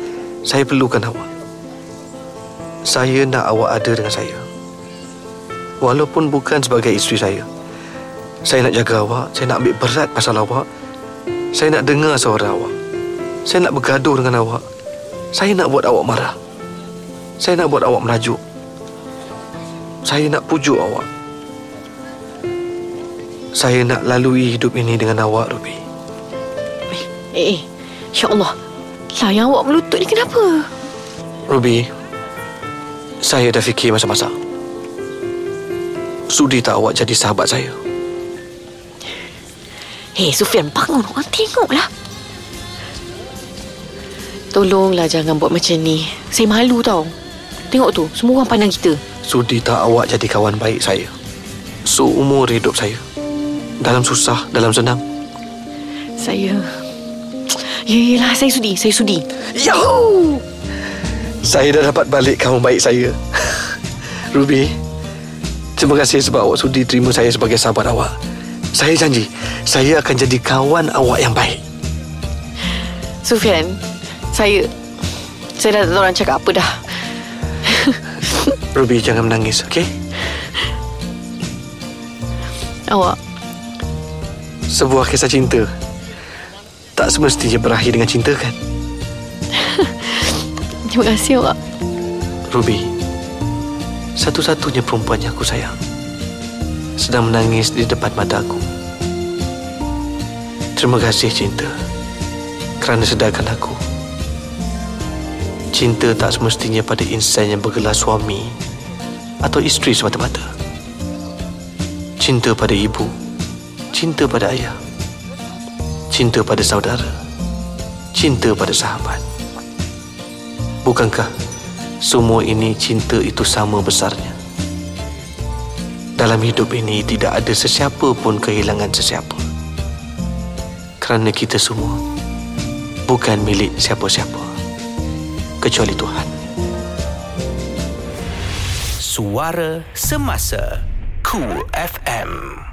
Speaker 3: saya perlukan awak. Saya nak awak ada dengan saya. Walaupun bukan sebagai isteri saya. Saya nak jaga awak, saya nak ambil berat pasal awak. Saya nak dengar suara awak. Saya nak bergaduh dengan awak. Saya nak buat awak marah. Saya nak buat awak merajuk. Saya nak pujuk awak. Saya nak lalui hidup ini dengan awak, Ruby.
Speaker 4: Eh, eh. Ya Allah. Lah yang awak melutut ni kenapa?
Speaker 3: Ruby, saya dah fikir masa-masa. Sudi tak awak jadi sahabat saya?
Speaker 4: Hei, Sufian, bangun. Orang tengoklah. Tolonglah jangan buat macam ni. Saya malu tau. Tengok tu, semua orang pandang kita.
Speaker 3: Sudi tak awak jadi kawan baik saya? Seumur hidup saya. Dalam susah, dalam senang.
Speaker 4: Saya... Ya, yelah, saya sudi. Saya sudi.
Speaker 3: Yahoo! Saya dah dapat balik kawan baik saya. Ruby, terima kasih sebab awak sudi terima saya sebagai sahabat awak. Saya janji, saya akan jadi kawan awak yang baik.
Speaker 4: Sufian, saya... Saya dah tak tahu orang cakap apa dah.
Speaker 3: Ruby, jangan menangis, okey?
Speaker 4: Awak,
Speaker 3: Sebuah kisah cinta tak semestinya berakhir dengan cinta kan?
Speaker 4: terima kasih awak.
Speaker 3: Ruby, satu-satunya perempuan yang aku sayang sedang menangis di depan mata aku. Terima kasih cinta kerana sedarkan aku. Cinta tak semestinya pada insan yang bergelar suami atau isteri semata-mata. Cinta pada ibu, cinta pada ayah, cinta pada saudara, cinta pada sahabat. Bukankah semua ini cinta itu sama besarnya? Dalam hidup ini tidak ada sesiapa pun kehilangan sesiapa. Kerana kita semua bukan milik siapa-siapa kecuali Tuhan.
Speaker 1: Suara Semasa Cool FM